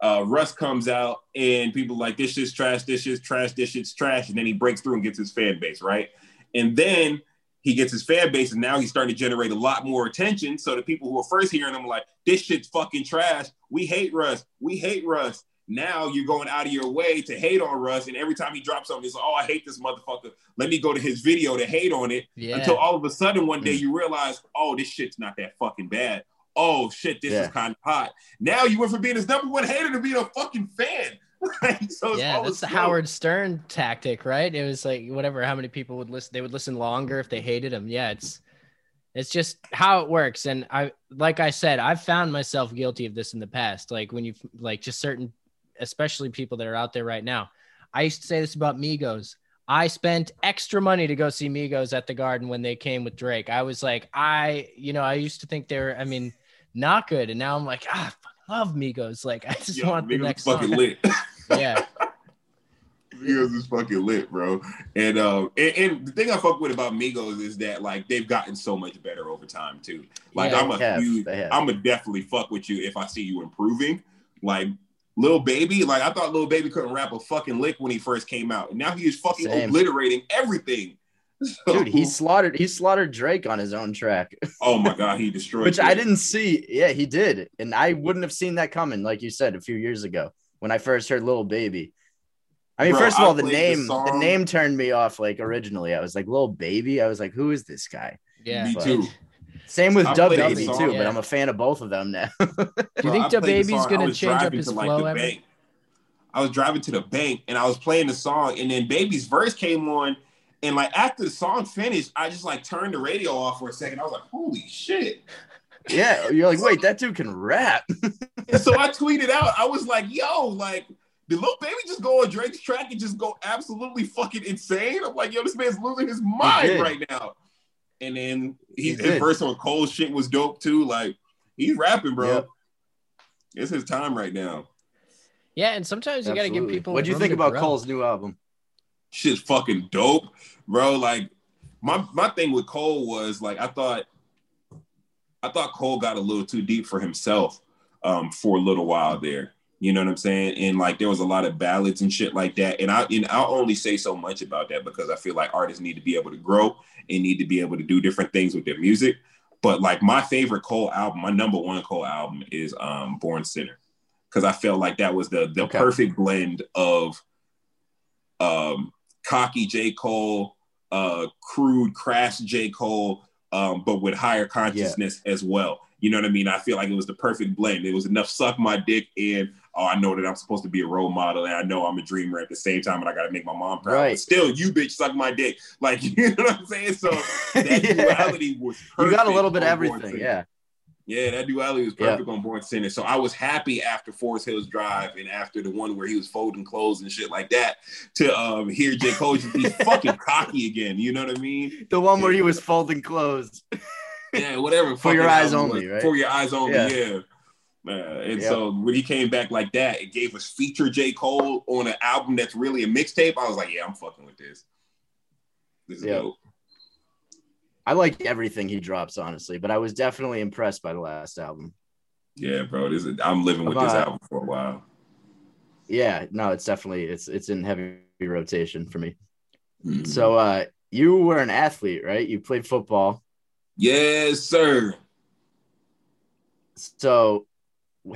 uh, Russ comes out and people like this shit's trash, this shit's trash, this shit's trash, and then he breaks through and gets his fan base, right? And then he gets his fan base, and now he's starting to generate a lot more attention. So the people who are first hearing him are like, this shit's fucking trash. We hate Russ. We hate Russ. Now you're going out of your way to hate on Russ, and every time he drops something, it's like, oh, I hate this motherfucker. Let me go to his video to hate on it Yeah, until all of a sudden one day Mm. you realize, oh, this shit's not that fucking bad. Oh shit, this is kind of hot. Now you went from being his number one hater to being a fucking fan. Right? so it's yeah, all that's the slope. Howard Stern tactic, right? It was like whatever, how many people would listen? They would listen longer if they hated him. Yeah, it's it's just how it works. And I, like I said, I've found myself guilty of this in the past. Like when you like just certain, especially people that are out there right now. I used to say this about Migos. I spent extra money to go see Migos at the Garden when they came with Drake. I was like, I, you know, I used to think they were, I mean, not good, and now I'm like, ah, I fucking love Migos. Like I just Yo, want the next fucking song. lit. Yeah. Migos is fucking lit, bro. And um, and, and the thing I fuck with about Migos is that like they've gotten so much better over time too. Like Yeah, I'm a have, huge, I'm gonna definitely fuck with you if I see you improving. Like Lil Baby, like I thought Little Baby couldn't rap a fucking lick when he first came out, and now he is fucking Same. obliterating everything. So- Dude, he slaughtered he slaughtered Drake on his own track. oh my god, he destroyed. Which I didn't see. Yeah, he did. And I wouldn't have seen that coming, like you said, a few years ago when I first heard Little Baby. I mean, Bro, first of all, the played the name the, name turned me off like originally. I was like, Little Baby. I was like, who is this guy? Yeah. Me but- too. Same with I Dub Baby song, too, yeah. but I'm a fan of both of them now. Do you think I the played baby's gonna change up driving his to, like, flow the ever? bank. I was driving to the bank and I was playing the song, and then Baby's verse came on, and like after the song finished, I just like turned the radio off for a second. I was like, "Holy shit!" yeah, you're like, wait, that dude can rap. And so I tweeted out, I was like, "Yo, like." Did Lil Baby just go on Drake's track and just go absolutely fucking insane? I'm like, yo, this man's losing his mind right now. And then He he, his did. verse on Cole shit was dope too. Like, he's rapping, bro. Yep. It's his time right now. Yeah, and sometimes you got to give people. What do you think about grow. Cole's new album? shit's fucking dope, bro. Like my my thing with Cole was like I thought I thought Cole got a little too deep for himself um for a little while there. You know what I'm saying? And like there was a lot of ballads and shit like that. And I and I'll only say so much about that because I feel like artists need to be able to grow and need to be able to do different things with their music. But like my favorite Cole album, my number one Cole album is um Born Sinner. Because I felt like that was the the Okay. perfect blend of um cocky J. Cole, uh, crude, crass J. Cole, um, but with higher consciousness as well. You know what I mean? I feel like it was the perfect blend. It was enough suck my dick and oh, I know that I'm supposed to be a role model and I know I'm a dreamer at the same time and I gotta make my mom proud. Right. But still, you bitch suck my dick. Like you know what I'm saying? So that Yeah. duality was You got a little bit of everything. Yeah. Yeah, that duality was Yeah. perfect on Born Sinner. So I was happy after Forest Hills Drive and after the one where he was folding clothes and shit like that to um, hear J. Cole be fucking cocky again. You know what I mean? The one where he was folding clothes. Yeah, whatever. For your eyes only, was. right? For your eyes only, Yeah. yeah. Uh, and Yep. so when he came back like that, it gave us feature J. Cole on an album that's really a mixtape. I was like, yeah, I'm fucking with this. This is Yep. dope. I like everything he drops, honestly, but I was definitely impressed by the last album. Yeah, bro. This is, I'm living with this album for a while. Yeah, no, it's definitely it's it's in heavy rotation for me. Mhm. So uh you were an athlete, right? You played football. yes, sir. So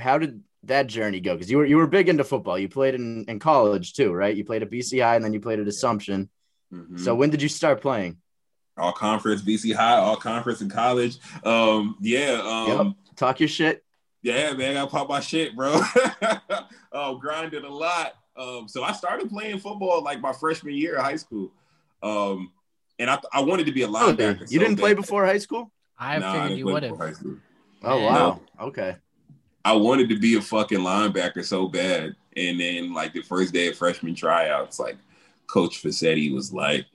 how did that journey go? Because you were you were big into football. You played in, in college too, right? You played at BC High and then you played at Assumption. Mhm. So when did you start playing? all conference, BC High, all conference in college. Um, yeah, um, Talk your shit. yeah, man, I gotta pop my shit, bro. um, grinded a lot. Um, so I started playing football like my freshman year of high school. Um, and I, I wanted to be a Oh, linebacker. dude, you so didn't play before high school? I Nah, figured didn't you would have. before high school. Oh Yeah. wow. Okay. I wanted to be a fucking linebacker so bad. And then like the first day of freshman tryouts, like Coach Facetti was like,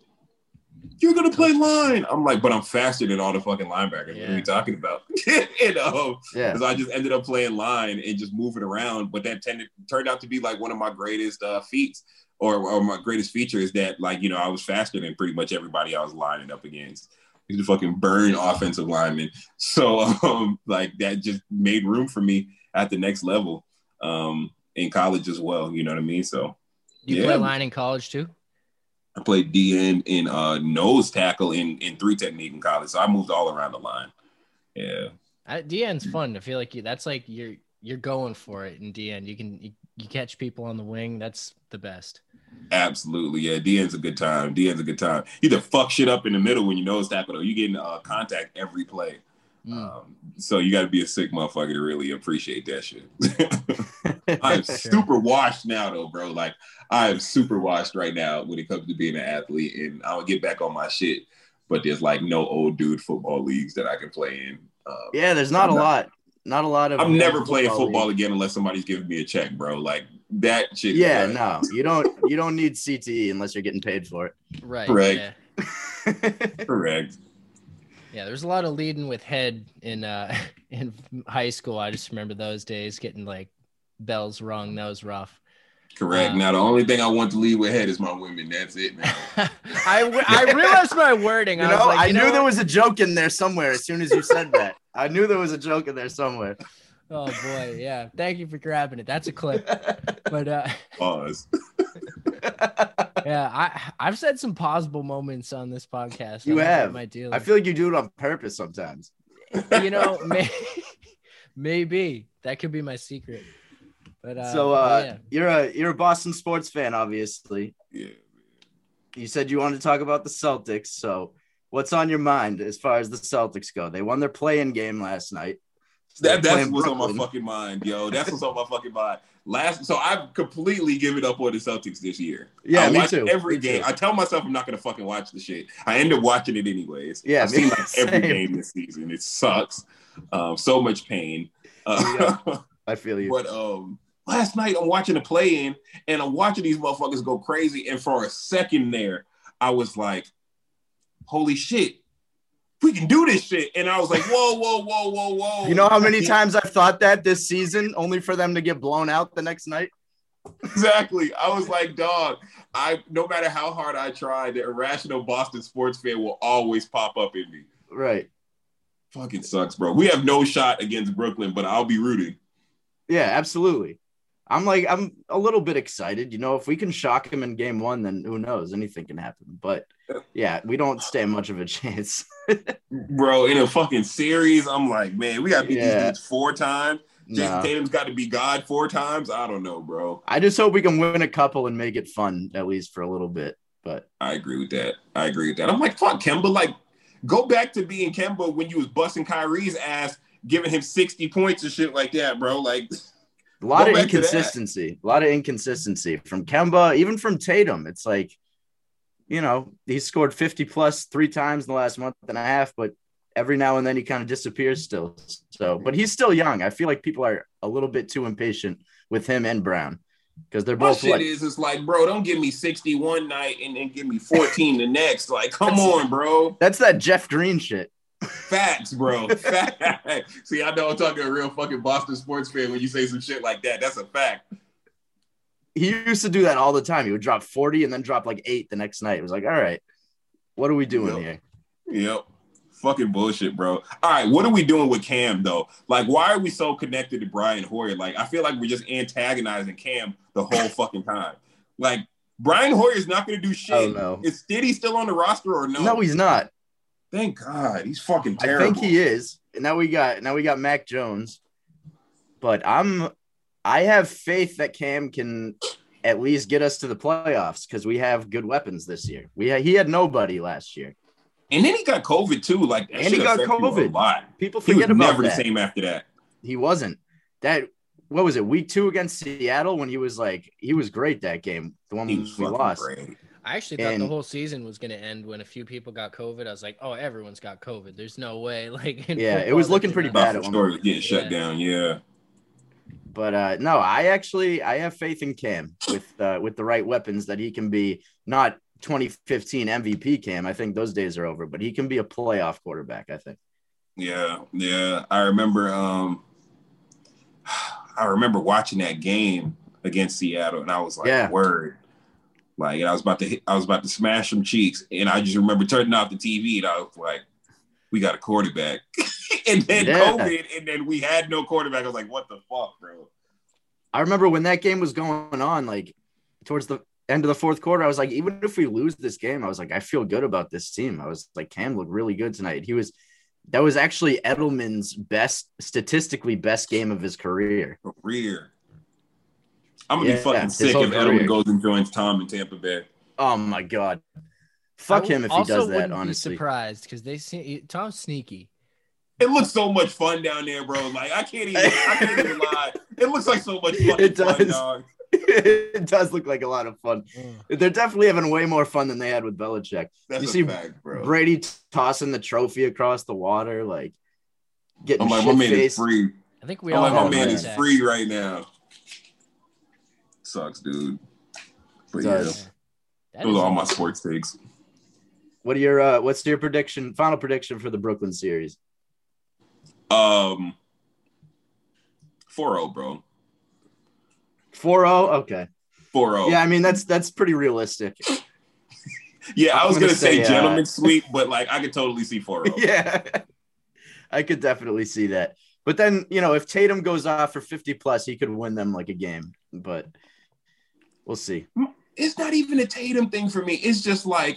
You're gonna play line. I'm like, but I'm faster than all the fucking linebackers. What are Yeah. we talking about? you know, Yeah. because I just ended up playing line and just moving around. But that tended turned out to be like one of my greatest uh, feats or, or my greatest feature is that like you know I was faster than pretty much everybody I was lining up against. He's a fucking burn offensive lineman. So um, like that just made room for me at the next level um, in college as well. You know what I mean? So You Yeah. play line in college too? I played DN in uh, nose tackle in in three technique in college. So I moved all around the line. Yeah. I, DN's fun. I feel like you, that's like you're you're going for it in DN. You can you, you catch people on the wing. That's the best. Absolutely, yeah. DN's a good time. DN's a good time. Either fuck shit up in the middle when you nose tackle, or you getting uh, contact every play. Mm. Um, so you got to be a sick motherfucker to really appreciate that shit. I'm super washed now, though, bro. Like I am super washed right now when it comes to being an athlete, and I'll get back on my shit. But there's like no old dude football leagues that I can play in. Um, yeah, there's not a I'm not- lot. Not a lot of I'm never playing football league. again unless somebody's giving me a check, bro. Like that shit. Yeah, done. no. You don't you don't need CTE unless you're getting paid for it. Right. Correct. Yeah. Correct. Yeah, there's a lot of leading with head in uh in high school. I just remember those days getting like bells rung. That was rough. Correct. Um, now the only thing I want to lead with head is my women. That's it, man. I, w- I realized my wording. You I was know, like, I you knew know there was a joke in there somewhere as soon as you said that. I knew there was a joke in there somewhere. Oh boy, yeah. Thank you for grabbing it. That's a clip. But uh Pause. Yeah, I I've said some possible moments on this podcast. You I have. might deal. I feel like you do it on purpose sometimes. you know, may, maybe that could be my secret. But uh, so uh yeah. you're a you're a Boston sports fan, obviously. Yeah. You said you wanted to talk about the Celtics. So what's on your mind as far as the Celtics go? They won their play-in game last night. That, that's what's on my fucking mind, yo. That's what's on my fucking mind. Last, so I've completely given up on the Celtics this year. Yeah, I me watch too. Every Me game, too. I tell myself I'm not gonna fucking watch the shit. I end up watching it anyways. Yeah, I've seen like every game this season. It sucks. Um, so much pain. Uh, I feel you. But um, last night I'm watching the play in, and I'm watching these motherfuckers go crazy. And for a second there, I was like, "Holy shit, we can do this shit!" And I was like, "Whoa, whoa, whoa, whoa, whoa!" You know how many times I've thought that this season, only for them to get blown out the next night? exactly. I was like, dog, I no matter how hard I try, the irrational Boston sports fan will always pop up in me. Right. Fucking sucks, bro. We have no shot against Brooklyn, but I'll be rooting. Yeah, absolutely. I'm like, I'm a little bit excited. You know, if we can shock him in game one, then who knows? Anything can happen. But yeah, we don't stand much of a chance. Bro, in a fucking series, I'm like, man, we got to beat Yeah. these dudes four times. Jason No. Tatum's got to be God four times. I don't know, bro. I just hope we can win a couple and make it fun, at least for a little bit. But I agree with that. I agree with that. I'm like, fuck Kemba. Like, go back to being Kemba when you was busting Kyrie's ass, giving him 60 points and shit like that, bro. Like, a lot of back to that. inconsistency, a lot of inconsistency from Kemba, even from Tatum. It's like, you know, he scored 50 plus three times in the last month and a half, but every now and then he kind of disappears still. So, but he's still young. I feel like people are a little bit too impatient with him and Brown because they're my both shit like, is, it's like, bro, don't give me 61 night and then give me 14 the next. Like, come on, bro. that's that Jeff Green shit. Facts, bro. Facts. See, I know I'm talking to a real fucking Boston sports fan when you say some shit like that. That's a fact. He used to do that all the time. He would drop 40 and then drop like eight the next night. It was like, all right, what are we doing Yep. here? Yep. Fucking bullshit, bro. All right, what are we doing with Cam though? Like, why are we so connected to Brian Hoyer? Like, I feel like we're just antagonizing Cam the whole fucking time. Like, Brian Hoyer is not gonna do shit. Oh, no. Is Stiddy still on the roster or no? No, he's not. Thank God, he's fucking terrible. I think he is. And now we got now we got Mac Jones. But I'm I have faith that Cam can at least get us to the playoffs because we have good weapons this year. We had, he had nobody last year. And then he got COVID too. Like, And he got COVID. a lot. People He was forget about never that. the same after that. He wasn't. That what was it? Week two against Seattle when he was like he was great that game. The one we lost. great. I actually thought the whole season was going to end when a few people got COVID. I was like, oh, everyone's got COVID. There's no way. Like, Yeah, it was looking pretty bad Thought at for one point. he was getting shut down. Yeah. But uh no, I actually I have faith in Cam with uh with the right weapons that he can be not 2015 MVP Cam. I think those days are over, but he can be a playoff quarterback, I think. Yeah, yeah. I remember um I remember watching that game against Seattle and I was like, Yeah. word. Like and I was about to hit, I was about to smash some cheeks. And I just remember turning off the TV and I was like, we got a quarterback. and then Yeah. COVID, and then we had no quarterback. I was like, what the fuck, bro? I remember when that game was going on, like towards the end of the fourth quarter, I was like, even if we lose this game, I was like, I feel good about this team. I was like, Cam looked really good tonight. He was that was actually Edelman's best statistically best game of his career. Career. I'm gonna Yeah, be fucking his sick whole if Edelman goes and joins Tom in Tampa Bay. Oh my god. Fuck I him if he does that, wouldn't be honestly. surprised because they see Tom's sneaky. It looks so much fun down there, bro. Like I can't even, I can't even lie. It looks like so much fucking It fun, does. dog. it does look like a lot of fun. Mm. They're definitely having way more fun than they had with Belichick. That's You see fact, bro. Brady tossing the trophy across the water, like getting I'm like, my man is free. I think we I'm all like, my man is free right now. Sucks, dude. But yeah, Does. That those are all my sports takes. What are your uh, what's your prediction? Final prediction for the Brooklyn series? Um, 4-0, bro. 4-0? Okay. 4-0. Yeah, I mean that's that's pretty realistic. Yeah, I I'm was gonna gonna, say, say, uh, gentleman's sweep, but like I could totally see 4-0. yeah. I could definitely see that. But then, you know, if Tatum goes off for 50 plus, he could win them like a game. But we'll see. It's not even a Tatum thing for me. It's just like,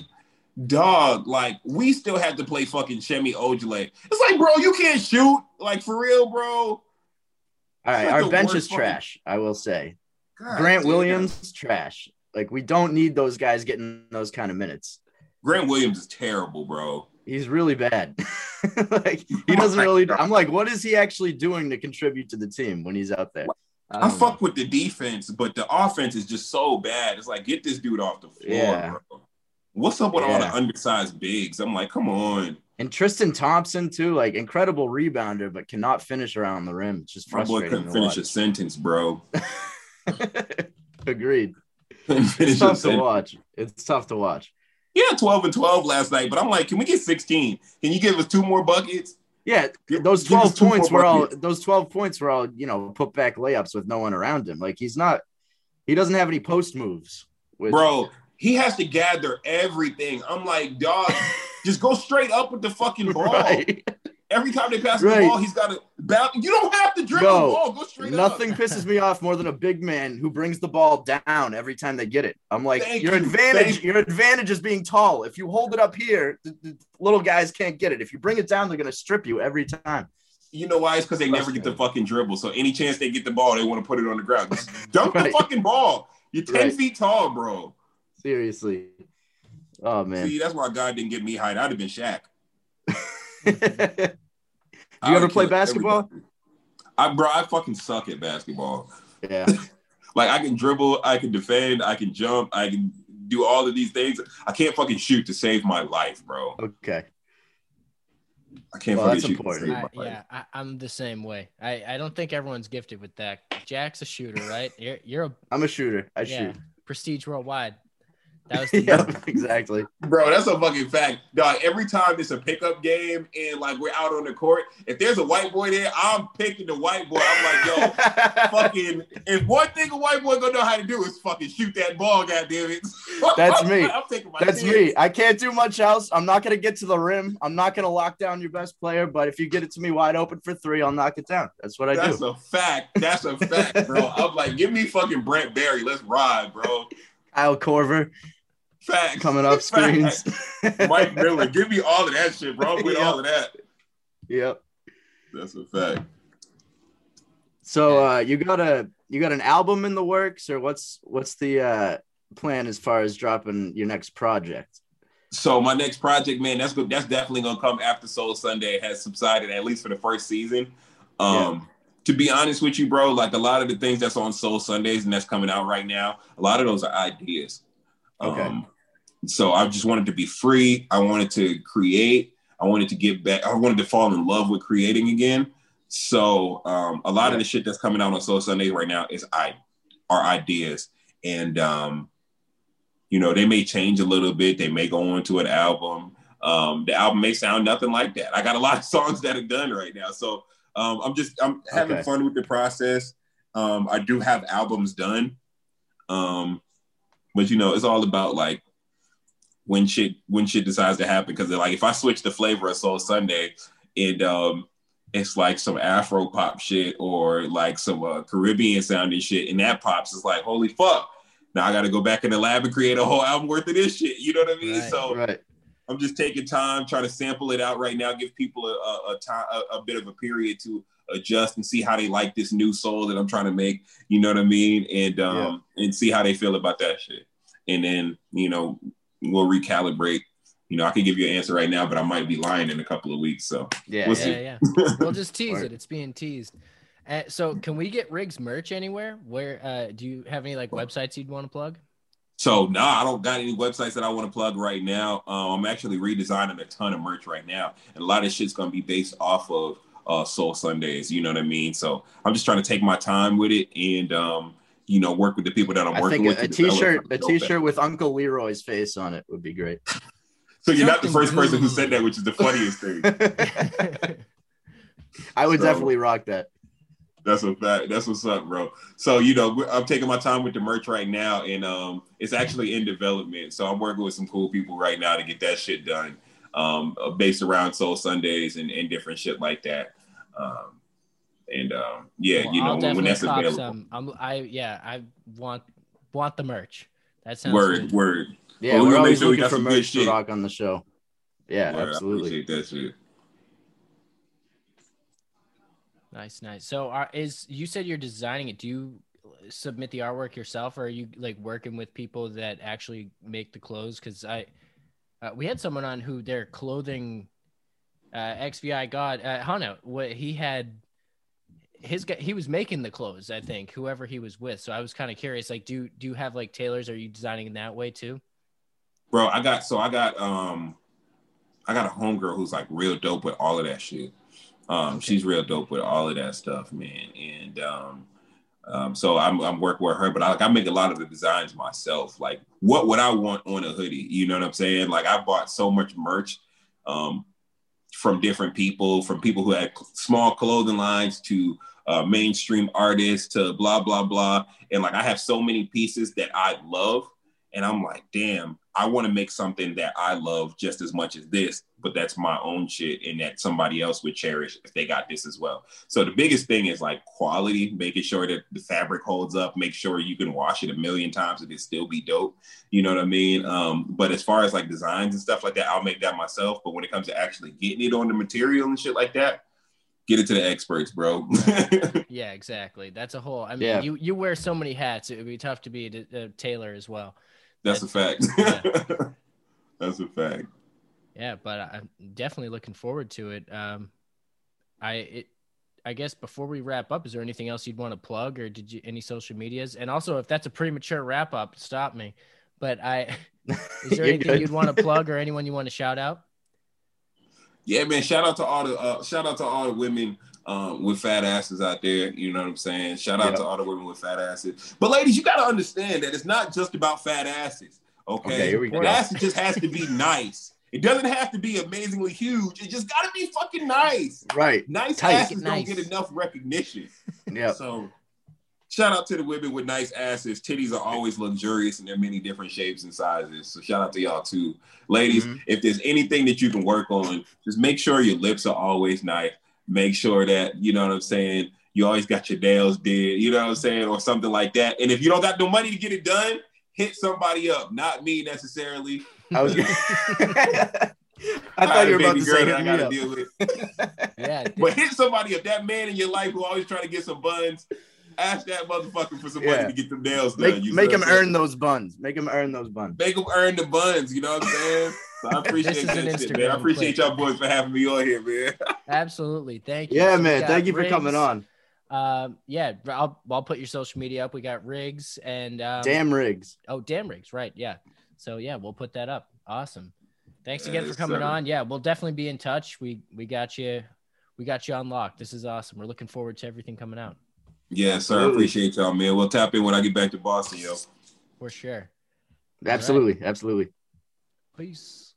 dog, like we still have to play fucking Semi Ojeleye. It's like, bro, you can't shoot. Like for real, bro. All right, like our bench is fucking- trash, I will say. God Grant. Williams, trash. Like we don't need those guys getting those kind of minutes. Grant Williams is terrible, bro. He's really bad. like he oh doesn't my really. I'm like, what is he actually doing to contribute to the team when he's out there? I know. fuck with the defense, but the offense is just so bad. It's like get this dude off the floor, Yeah. bro. What's up with all the undersized bigs? I'm like, come on. And Tristan Thompson too, like incredible rebounder, but cannot finish around the rim. It's just My boy couldn't finish a sentence, bro. Agreed. It's tough to watch. It's tough to watch. Yeah, 12 and 12 last night, but I'm like, can we get 16? Can you give us two more buckets? Yeah, those 12 points were all those 12 points were all, you know, put back layups with no one around him. Like he's not He doesn't have any post moves. Which, bro. He has to gather everything. I'm like, dog, just go straight up with the fucking ball. right? Every time they pass Right. the ball, he's got to. Ba- you don't have to dribble the ball. Go straight Nothing up. pisses me off more than a big man who brings the ball down every time they get it. I'm like, Thank your you, advantage, thank your advantage is being tall. If you hold it up here, the, the little guys can't get it. If you bring it down, they're gonna strip you every time. You know why? It's because they never get the fucking dribble. So any chance they get the ball, they want to put it on the ground. Just dunk Right. the fucking ball. You're 10 Right. feet tall, bro. Seriously. Oh man. See, that's why God didn't get me height. I'd have been Shaq. Do you ever play basketball? everybody. I bro, I fucking suck at basketball. yeah. Like I can dribble, I can defend, I can jump, I can do all of these things. I can't fucking shoot to save my life, bro. Okay. I can't Well, fucking that's shoot important. I, save my life. yeah, I, I'm the same way. I, I don't think everyone's gifted with that. Jack's a shooter, right? You're, you're a I'm a shooter. I yeah, shoot. prestige worldwide. That was the yep, exactly. Bro, that's a fucking fact. Dog, every time it's a pickup game and like we're out on the court, if there's a white boy there, I'm picking the white boy. I'm like, yo, fucking if one thing a white boy gonna know how to do is fucking shoot that ball, goddamn it. That's me. I'm taking my That's chance. me. I can't do much else. I'm not gonna get to the rim. I'm not gonna lock down your best player. But if you get it to me wide open for three, I'll knock it down. That's what I That's do. That's a fact. That's a fact, bro. I'm like, give me fucking Brent Barry. Let's ride, bro. Kyle Korver Facts. coming up screens. Mike Miller. Give me all of that shit, bro. I'm with Yeah. all of that. yep. That's a fact. So uh, you got a you got an album in the works, or what's what's the uh, plan as far as dropping your next project? So my next project, man, that's good. That's definitely gonna come after Soul Sunday has subsided, at least for the first season. Um, to be honest with you, bro, like a lot of the things that's on Soul Sundays and that's coming out right now, a lot of those are ideas. Okay. Um, so I just wanted to be free. I wanted to create. I wanted to get back. I wanted to fall in love with creating again. So um, a lot Yeah. of the shit that's coming out on Soul Sunday right now is I are ideas, and um, you know they may change a little bit. They may go on to an album. Um, the album may sound nothing like that. I got a lot of songs that are done right now, so um, I'm just I'm having Okay. fun with the process. Um, I do have albums done, um, but you know it's all about like when shit when shit decides to happen. Because like if I switch the flavor of Soul Sunday and um, it's like some Afro pop shit or like some uh, Caribbean sounding shit, and that pops, it's like holy fuck. Now I got to go back in the lab and create a whole album worth of this shit. You know what I mean? Right. So Right. I'm just taking time, trying to sample it out right now, give people a, a, a time, a, a bit of a period to adjust and see how they like this new soul that I'm trying to make. You know what I mean? And um, and see how they feel about that shit. And then you know we'll recalibrate. You know, I can give you an answer right now, but I might be lying in a couple of weeks. So Yeah. We'll yeah. see. Yeah, yeah. We'll just tease Word. it. It's being teased. Uh, so, can we get Riggs merch anywhere? Where uh, do you have any like websites you'd want to plug? So no, I don't got any websites that I want to plug right now. Um, I'm actually redesigning a ton of merch right now, and a lot of shit's gonna be based off of uh, Soul Sundays. You know what I mean? So I'm just trying to take my time with it and um, you know work with the people that I'm I working think with. a, a to develop t-shirt, something a dope that- t-shirt with Uncle Leroy's face on it would be great. So you're not the first person who said that, which is the funniest thing. I would So- definitely rock that. That's a fact. That's what's up, bro. So you know, I'm taking my time with the merch right now, and um, it's actually in development. So I'm working with some cool people right now to get that shit done, um, based around Soul Sundays and, and different shit like that. Um, and um, yeah, Well, you know, I'll when, when that's available. some. I'm, I yeah, I want want the merch. That sounds Word, good. word. Yeah, Well, we're we're gonna make always sure we looking got for some good merch to rock on the show. Yeah, Word, I absolutely. appreciate that shit. Nice, nice. So, are, is you said you're designing it? Do you submit the artwork yourself, or are you like working with people that actually make the clothes? Because I, uh, we had someone on who their clothing, uh, XVI God, uh, Hano, what he had, his guy, he was making the clothes. I think whoever he was with. So I was kind of curious. Like, do do you have like tailors? Are you designing in that way too? bro i got so i got um i got a homegirl who's like real dope with all of that shit um she's real dope with all of that stuff man and um um so i'm, I'm working with her but I, like i make a lot of the designs myself. Like what would i want on a hoodie? You know what i'm saying? Like i bought so much merch um from different people, from people who had small clothing lines to uh, mainstream artists to blah blah blah. And like I have so many pieces that I love, and I'm like, damn, I want to make something that I love just as much as this, but that's my own shit and that somebody else would cherish if they got this as well. So the biggest thing is like quality, making sure that the fabric holds up, make sure you can wash it a million times and it still be dope. You know what I mean? Um, but as far as like designs and stuff like that, I'll make that myself. But when it comes to actually getting it on the material and shit like that, get it to the experts, bro. yeah, exactly. That's a whole. I mean, Yeah. you you wear so many hats. It would be tough to be a, a tailor as well. That's a fact. Yeah. That's a fact. Yeah, but I'm definitely looking forward to it. Um, I it, I guess before we wrap up, is there anything else you'd want to plug, or did you any social medias? And also, if that's a premature wrap up, stop me. But I is there anything you'd want to plug or anyone you want to shout out? Yeah, man. Shout out to all the uh, shout out to all the women um, with fat asses out there. You know what I'm saying? Shout out Yep. to all the women with fat asses. But ladies, you gotta understand that it's not just about fat asses. Okay, Okay, here we An go. ass just has to be nice. It doesn't have to be amazingly huge. It just gotta be fucking nice. Right. Nice Tight. asses Nice. don't get enough recognition. Yeah. So shout out to the women with nice asses. Titties are always luxurious and they're many different shapes and sizes. So shout out to y'all too. Ladies, Mhm. if there's anything that you can work on, just make sure your lips are always nice. Make sure that, you know what I'm saying, you always got your nails did, you know what I'm saying, or something like that. And if you don't got no money to get it done, hit somebody up, not me necessarily. I was. I I thought you were about to girl say that I gotta me deal with. Yeah, But hit somebody up. That man in your life who always trying to get some buns. Ask that motherfucker for some money Yeah. to get them nails done. Make, you make him what I'm saying? earn those buns. Make him earn those buns. Make him earn the buns. You know what I'm saying? So I appreciate This that shit, man. I appreciate clip. y'all boys for having me on here, man. absolutely. Thank you. Yeah, So man. Thank you for coming on. Um, yeah, I'll I'll put your social media up. We got Riggs and um, Damn rigs. Oh, damn rigs, right? Yeah. So yeah, we'll put that up. Awesome. Thanks again for coming on. Yeah, we'll definitely be in touch. We we got you, we got you unlocked. This is awesome. We're looking forward to everything coming out Yeah, sir. I appreciate y'all, man. We'll tap in when I get back to Boston, yo. for sure. Absolutely. Absolutely. Peace.